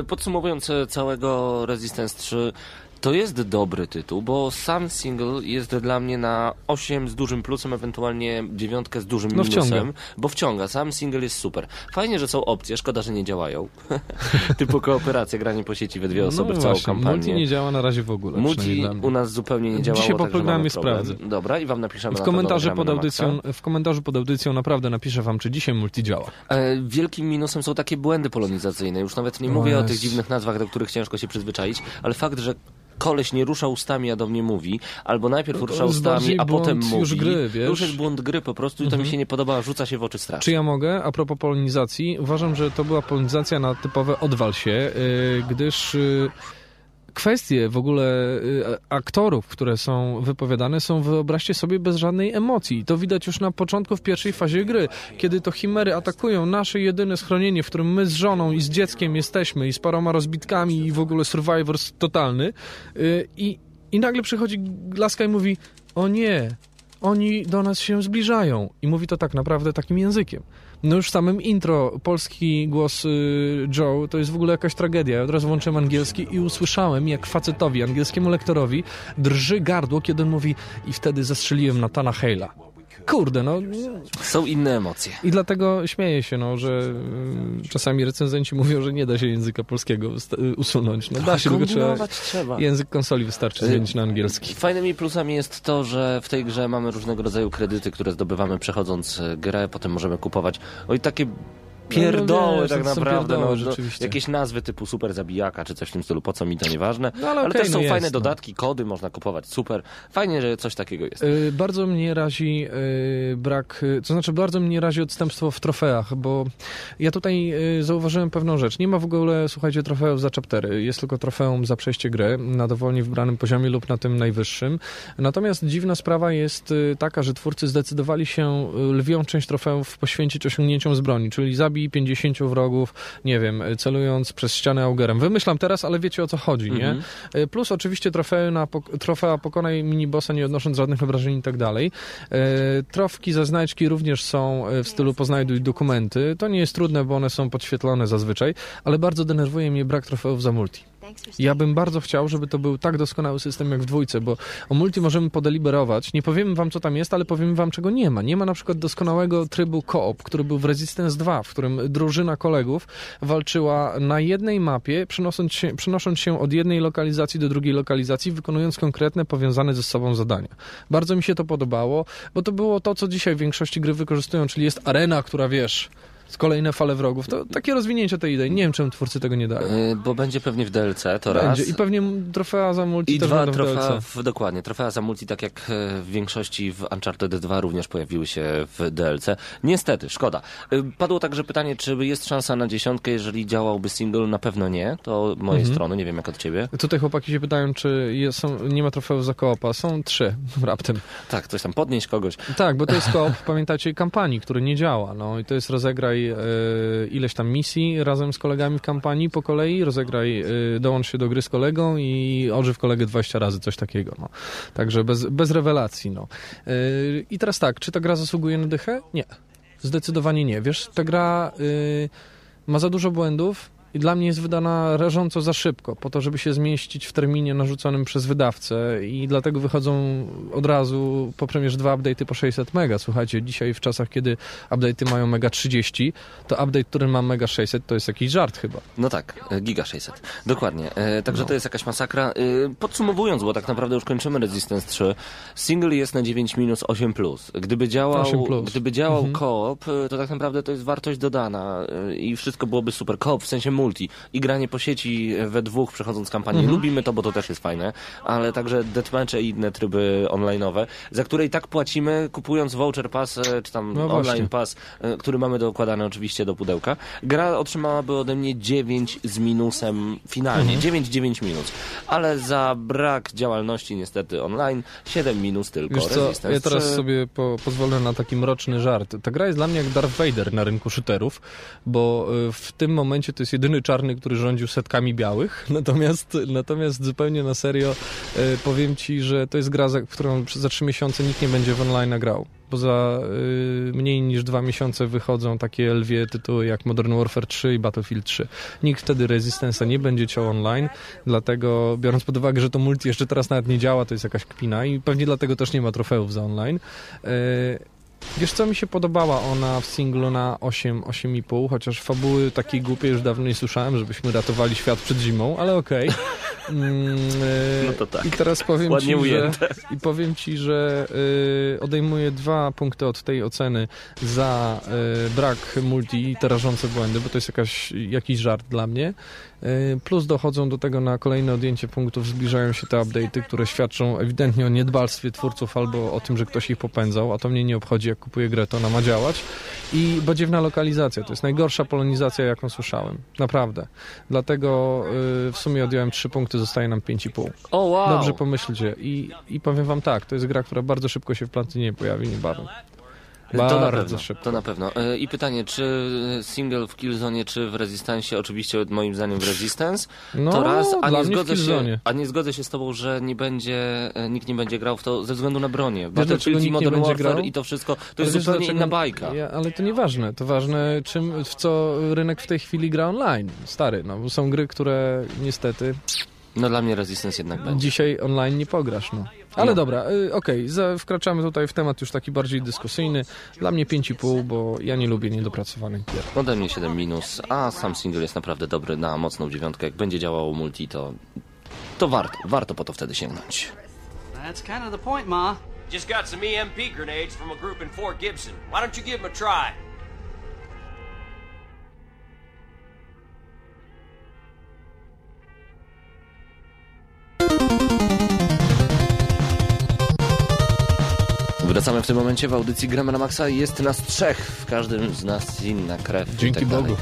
Podsumowując e, całego Resistance 3, to jest dobry tytuł, bo sam single jest dla mnie na 8 z dużym plusem, ewentualnie dziewiątkę z dużym No, minusem, wciąga. bo wciąga. Sam single jest super. Fajnie, że są opcje, szkoda, że nie działają. *laughs* Typu kooperacja, granie po sieci we dwie osoby no w całą właśnie, kampanię. multi nie działa na razie w ogóle. Multi u nas zupełnie nie działało, Dzisiaj po programie sprawdzę. Dobra, i wam napiszemy W na komentarzu, gramy pod na audycją, w komentarzu pod audycją naprawdę napiszę wam, czy dzisiaj multi działa. E, Wielkim minusem są takie błędy polonizacyjne. Już nawet nie mówię o tych dziwnych nazwach, do których ciężko się przyzwyczaić, ale fakt, że koleś nie rusza ustami, a do mnie mówi, albo najpierw No to rusza ustami, a potem mówi. już gry, wiesz? Mhm. To już jest błąd gry po prostu i to mi się nie podoba, rzuca się w oczy strasznie. Czy ja mogę? A propos polonizacji, uważam, że to była polonizacja na typowe odwal się, yy, gdyż yy, kwestie w ogóle yy, aktorów, które są wypowiadane, są, wyobraźcie sobie, bez żadnej emocji. To widać już na początku, w pierwszej fazie gry, kiedy to chimery atakują nasze jedyne schronienie, w którym my z żoną i z dzieckiem jesteśmy i z paroma rozbitkami i w ogóle survivor totalny yy, i, i nagle przychodzi laska i mówi, o nie, oni do nas się zbliżają. I mówi to tak naprawdę takim językiem. No już w samym intro polski głos y, Joe to jest w ogóle jakaś tragedia. Ja od razu włączyłem angielski i usłyszałem, jak facetowi, angielskiemu lektorowi drży gardło, kiedy on mówi i wtedy zastrzeliłem Natana Hale'a. Kurde, no Są inne emocje. i dlatego śmieję się, no, że y, czasami recenzenci mówią, że nie da się języka polskiego y, usunąć. No da się, tylko trzeba trzeba. język konsoli wystarczy zmienić na angielski. Fajnymi plusami jest to, że w tej grze mamy różnego rodzaju kredyty, które zdobywamy przechodząc e, grę, potem możemy kupować. Oj, takie pierdoły wiesz, tak to są naprawdę. pierdoły, no, no, rzeczywiście. jakieś nazwy typu super zabijaka czy coś w tym stylu, po co mi to nieważne. No, ale ale okej, też są no jest, fajne no. dodatki, kody można kupować, super. Fajnie, że coś takiego jest. Y, Bardzo mnie razi y, brak, y, to znaczy bardzo mnie razi odstępstwo w trofeach, bo ja tutaj zauważyłem pewną rzecz. Nie ma w ogóle, słuchajcie, trofeów za chaptery. Jest tylko trofeum za przejście gry na dowolnie wybranym poziomie lub na tym najwyższym. Natomiast dziwna sprawa jest taka, że twórcy zdecydowali się lwią część trofeów poświęcić osiągnięciom z broni, czyli zabij 50 wrogów, nie wiem, celując przez ścianę augerem. Wymyślam teraz, ale wiecie o co chodzi, nie? Mhm. Y, Plus oczywiście trofea, na, trofea pokonaj minibossa nie odnosząc żadnych obrażeń i tak dalej. E, Trofki za znajdźki również są e, w stylu poznajduj dokumenty. To nie jest trudne, bo one są podświetlone zazwyczaj, ale bardzo denerwuje mnie brak trofeów za multi. Ja bym bardzo chciał, żeby to był tak doskonały system jak w dwójce, bo o multi możemy podeliberować. Nie powiemy wam, co tam jest, ale powiemy wam, czego nie ma. Nie ma na przykład doskonałego trybu koop, który był w Resistance 2, w którym drużyna kolegów walczyła na jednej mapie, przenosząc się, przenosząc się od jednej lokalizacji do drugiej lokalizacji, wykonując konkretne, powiązane ze sobą zadania. Bardzo mi się to podobało, bo to było to, co dzisiaj w większości gry wykorzystują, czyli jest arena, która wiesz, z kolejne fale wrogów. To takie rozwinięcie tej idei. Nie wiem, czemu twórcy tego nie dali. Y, Bo będzie pewnie w DLC, to Będzie. raz. I pewnie trofea za multi I też dwa trofea, w, dokładnie, trofea za multi, tak jak e, w większości w Uncharted 2 również pojawiły się w DLC. Niestety, szkoda. Y, Padło także pytanie, czy jest szansa na dziesiątkę, jeżeli działałby single? Na pewno nie. To od mojej Mhm. strony, nie wiem jak od ciebie. Tutaj chłopaki się pytają, czy jest, są, nie ma trofeów za koopa. Są trzy *laughs* raptem. Tak, coś tam podnieść kogoś. Tak, bo to jest *laughs* koop, pamiętacie, kampanii, który nie działa. No i to jest rozegraj e, ileś tam misji razem z kolegami w kampanii po kolei, rozegraj, e, dołącz się do gry z kolegą i ożyw kolegę 20 razy, coś takiego. No. Także bez, bez rewelacji. No. E, I teraz tak, czy ta gra zasługuje na dychę? Nie. Zdecydowanie nie. Wiesz, ta gra ma za dużo błędów i dla mnie jest wydana rażąco za szybko, po to, żeby się zmieścić w terminie narzuconym przez wydawcę i dlatego wychodzą od razu po premierze dwa update'y po 600 mega. Słuchajcie, dzisiaj w czasach, kiedy update'y mają mega 30, to update, który ma mega 600 to jest jakiś żart chyba. No tak, e, Giga 600. Dokładnie. E, Także No. to jest jakaś masakra. E, Podsumowując, bo tak naprawdę już kończymy Resistance 3, single jest na 9 minus 8 plus. Gdyby działał, 8 plus. Gdyby działał Mhm. koop, e, to tak naprawdę to jest wartość dodana e, i wszystko byłoby super. Koop w sensie multi i granie po sieci we dwóch przechodząc kampanię. Mhm. Lubimy to, bo to też jest fajne, ale także deathmatche i inne tryby online'owe, za które i tak płacimy kupując voucher pass, e, czy tam No online właśnie. pas, e, który mamy dokładany oczywiście do pudełka. Gra otrzymałaby ode mnie 9 z minusem finalnie. Mhm. 9, 9 minus. Ale za brak działalności niestety online 7 minus tylko. Wiesz co, ja teraz 3. sobie po, pozwolę na taki mroczny żart. Ta gra jest dla mnie jak Darth Vader na rynku shooterów, bo y, w tym momencie to jest jedyny czarny, który rządził setkami białych, *laughs* natomiast, natomiast zupełnie na serio y, powiem ci, że to jest gra, za, którą za trzy miesiące nikt nie będzie w online grał. Bo za y, mniej niż dwa miesiące wychodzą takie lwie tytuły jak Modern Warfare 3 i Battlefield 3. Nikt wtedy Resistance'a nie będzie ciął online, dlatego biorąc pod uwagę, że to multi jeszcze teraz nawet nie działa, to jest jakaś kpina i pewnie dlatego też nie ma trofeów za online. Y, Wiesz co, mi się podobała ona w singlu na 8, 8,5, chociaż fabuły takiej głupiej już dawno nie słyszałem, żebyśmy ratowali świat przed zimą, ale okej. *laughs* Mm, e, No to tak. I teraz powiem Ładnie ci, że, ujęte. *laughs* i powiem ci, że y, odejmuję dwa punkty od tej oceny za y, brak multi i te rażące błędy, bo to jest jakaś, jakiś żart dla mnie. Y, plus dochodzą do tego na kolejne odjęcie punktów, zbliżają się te update'y, które świadczą ewidentnie o niedbalstwie twórców albo o tym, że ktoś ich popędzał, a to mnie nie obchodzi, jak kupuję grę, to ona ma działać. I badziewna lokalizacja, to jest najgorsza polonizacja, jaką słyszałem. Naprawdę. Dlatego y, w sumie odjąłem 3 punkty, zostaje nam 5,5. O wow! Dobrze pomyślcie. I, I powiem wam tak, to jest gra, która bardzo szybko się w platynie pojawi niebawem. To na Bardzo pewno, szybko. To na pewno. E, I pytanie, czy single w Killzone, czy w Resistance? Oczywiście moim zdaniem w Resistance. No, to raz, a nie, zgodzę się, a nie zgodzę się z tobą, że nie będzie, e, nikt nie będzie grał w to ze względu na bronię. Battlefield i Modern będzie Warfare grał? i to wszystko, to Ale jest zupełnie dlaczego- inna bajka. Ja, ale to nieważne. To ważne, czym, w co rynek w tej chwili gra online. Stary, no bo są gry, które niestety No dla mnie Resistance jednak będzie. dzisiaj online nie pograsz, no. Ale No. dobra, y, okej, za- wkraczamy tutaj w temat już taki bardziej dyskusyjny. Dla mnie 5,5, bo ja nie lubię niedopracowanych gier. Ode mnie 7 minus, a sam single jest naprawdę dobry na mocną dziewiątkę. Jak będzie działało multi, to, to warto, warto po to wtedy sięgnąć. That's kind of the point, Ma. Just got some EMP grenades from a group in Fort Gibson. Why don't you give them a try? Wracamy w tym momencie w audycji Gramy na Maxa. Jest nas trzech, w każdym z nas inna krew. Dzięki tak. Bogu.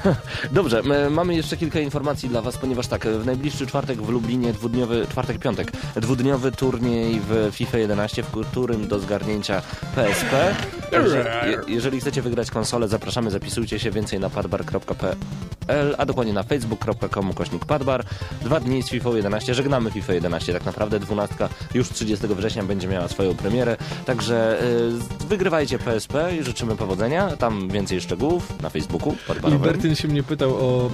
*laughs* Dobrze, mamy jeszcze kilka informacji dla Was, ponieważ tak, w najbliższy czwartek w Lublinie, dwudniowy, czwartek, piątek, dwudniowy turniej w FIFA 11, w którym do zgarnięcia PSP. Także, je, jeżeli chcecie wygrać konsolę, zapraszamy, zapisujcie się więcej na padbar.pl, a dokładnie na facebook.com kośnik padbar. Dwa dni z FIFA 11, żegnamy FIFA 11, tak naprawdę 12 już 30 września będzie miała swoją premierę, także y, wygrywajcie PSP i życzymy powodzenia. Tam więcej szczegółów na Facebooku I. Bertyn się mnie pytał o,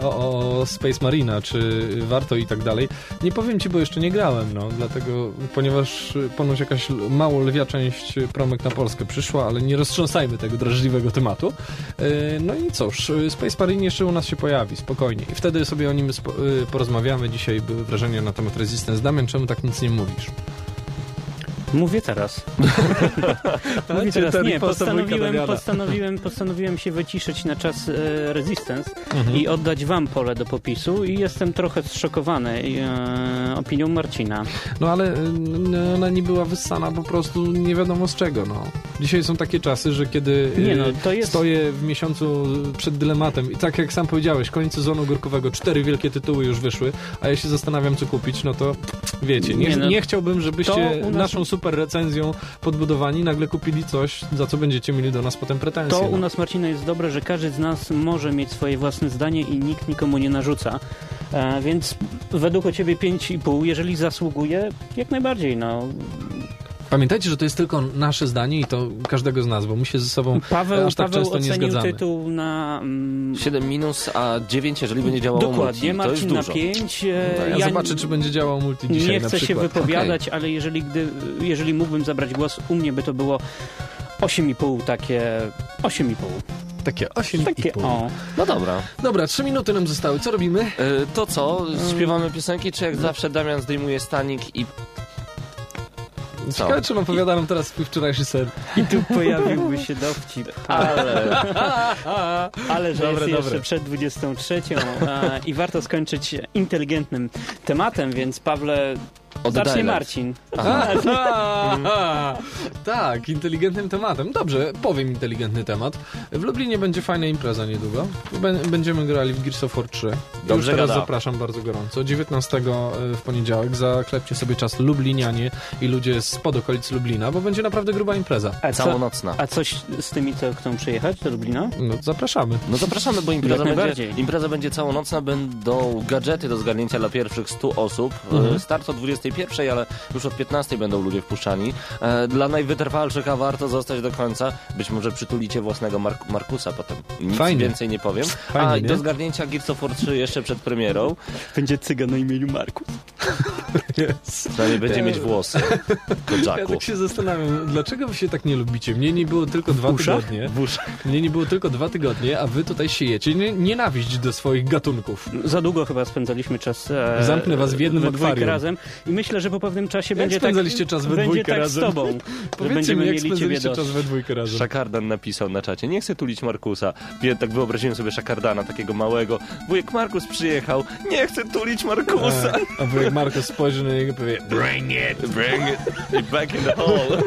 e, o, o Space Marina, czy warto i tak dalej. Nie powiem ci, bo jeszcze nie grałem, no, dlatego, ponieważ ponoć jakaś mało lwia część promek na Polskę przyszła, ale nie roztrząsajmy tego drażliwego tematu. E, no i cóż, Space Marine jeszcze u nas się pojawi, spokojnie. I wtedy sobie o nim e, porozmawiamy. Dzisiaj były wrażenia na temat Resistance. Damian, czemu tak nic nie mówisz? Mówię teraz. *laughs* Mówię teraz. Nie, postanowiłem, postanowiłem, postanowiłem się wyciszyć na czas e, Resistance Mhm. i oddać wam pole do popisu i jestem trochę zszokowany e, opinią Marcina. No ale n- ona nie była wyssana po prostu nie wiadomo z czego, no. Dzisiaj są takie czasy, że kiedy y, Nie no, jest- stoję w miesiącu przed dylematem i tak jak sam powiedziałeś, koniec sezonu górkowego, cztery wielkie tytuły już wyszły, a ja się zastanawiam co kupić, no to wiecie, nie, Nie nie, no, chciałbym, żebyście nas- naszą super recenzją podbudowani nagle kupili coś, za co będziecie mieli do nas potem pretensje. To no. u nas, Marcina, jest dobre, że każdy z nas może mieć swoje własne zdanie i nikt nikomu nie narzuca. E, więc według o ciebie 5,5, jeżeli zasługuje, jak najbardziej, no. Pamiętajcie, że to jest tylko nasze zdanie i to każdego z nas, bo my się ze sobą Paweł, aż tak Paweł często nie zgadzamy. tytuł na... Mm, 7 minus, a 9 jeżeli będzie działało dokładnie, multi. To jest Marcin na dużo. 5. No, ja, zobaczę, czy będzie działał multi dzisiaj Nie na chcę się wypowiadać, ale jeżeli, gdy, jeżeli mógłbym zabrać głos, u mnie by to było 8,5 takie... 8,5. Takie 8,5. Takie, o. No dobra. Dobra, trzy minuty nam zostały. Co robimy? Y, To co? Śpiewamy piosenki, czy jak zawsze Damian zdejmuje stanik i... Co? Ciekawe, czy opowiada nam teraz swój wczorajszy sen. I tu pojawiłby się dowcip. Ale... Ale że Dobre, jest jeszcze dobre. przed 23 a, i warto skończyć inteligentnym tematem, więc Pawle, Oddaj zacznie. Marcin. A, *laughs* *laughs* tak, inteligentnym tematem. Dobrze, powiem inteligentny temat. W Lublinie będzie fajna impreza niedługo. Bę- Będziemy grali w Gears of War 3. Dobrze Już teraz gada. zapraszam bardzo gorąco. 19 w poniedziałek zaklepcie sobie czas Lublinianie i ludzie spod okolic Lublina, bo będzie naprawdę gruba impreza. A, co, Całonocna. a coś z tymi, co chcą przyjechać do Lublina? No, zapraszamy. No zapraszamy, bo impreza będzie, impreza będzie całonocna, będą gadżety do zgarnięcia dla pierwszych 100 osób. Mhm. E, Start o 21, ale już od 15 będą ludzie wpuszczani. E, Dla najwytrwalszych, a warto zostać do końca. Być może przytulicie własnego Mark Markusa potem. Nic Fajnie. więcej nie powiem. Fajnie, a i do nie? zgarnięcia Gears of War 3 jeszcze przed premierą. Będzie cygan na imieniu Marku. Yes. *laughs* Przynajmniej będzie mieć włosy. Ja Kodżaku. tak się zastanawiam, dlaczego wy się tak nie lubicie? Mnie nie było tylko dwa tygodnie. Mnie nie było tylko dwa tygodnie, a wy tutaj siejecie nie, nienawiść do swoich gatunków. Za długo chyba spędzaliśmy czas e, Zamknę was w jednym akwarium. razem i myślę, że po pewnym czasie będzie tak, spędzaliście czas we dwójkę tak razem? z tobą, *laughs* Powiedzcie mi, jak dość. czas we dwójkę razem. Szakardan napisał na czacie, nie chcę tulić Markusa. Tak wyobraziłem sobie Szakardana, takiego małego. Wujek Markus przyjechał, nie chcę tulić Markusa. A, a wujek Marko spojrzy na niego i powie Bring it! Bring it back in the hole.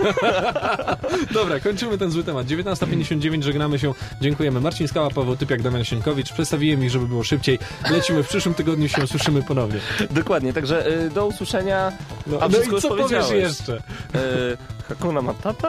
*laughs* Dobra, kończymy ten zły temat. 19.59, żegnamy się. Dziękujemy. Marcin Skała, Paweł Typiak, Damian Sienkowicz. Przedstawiłem ich, żeby było szybciej. Lecimy w przyszłym tygodniu, się słyszymy ponownie. Dokładnie, także y, do usłyszenia. No, A no wszystko i już co powiesz powiedziałeś. jeszcze? Y, Hakuna Matata?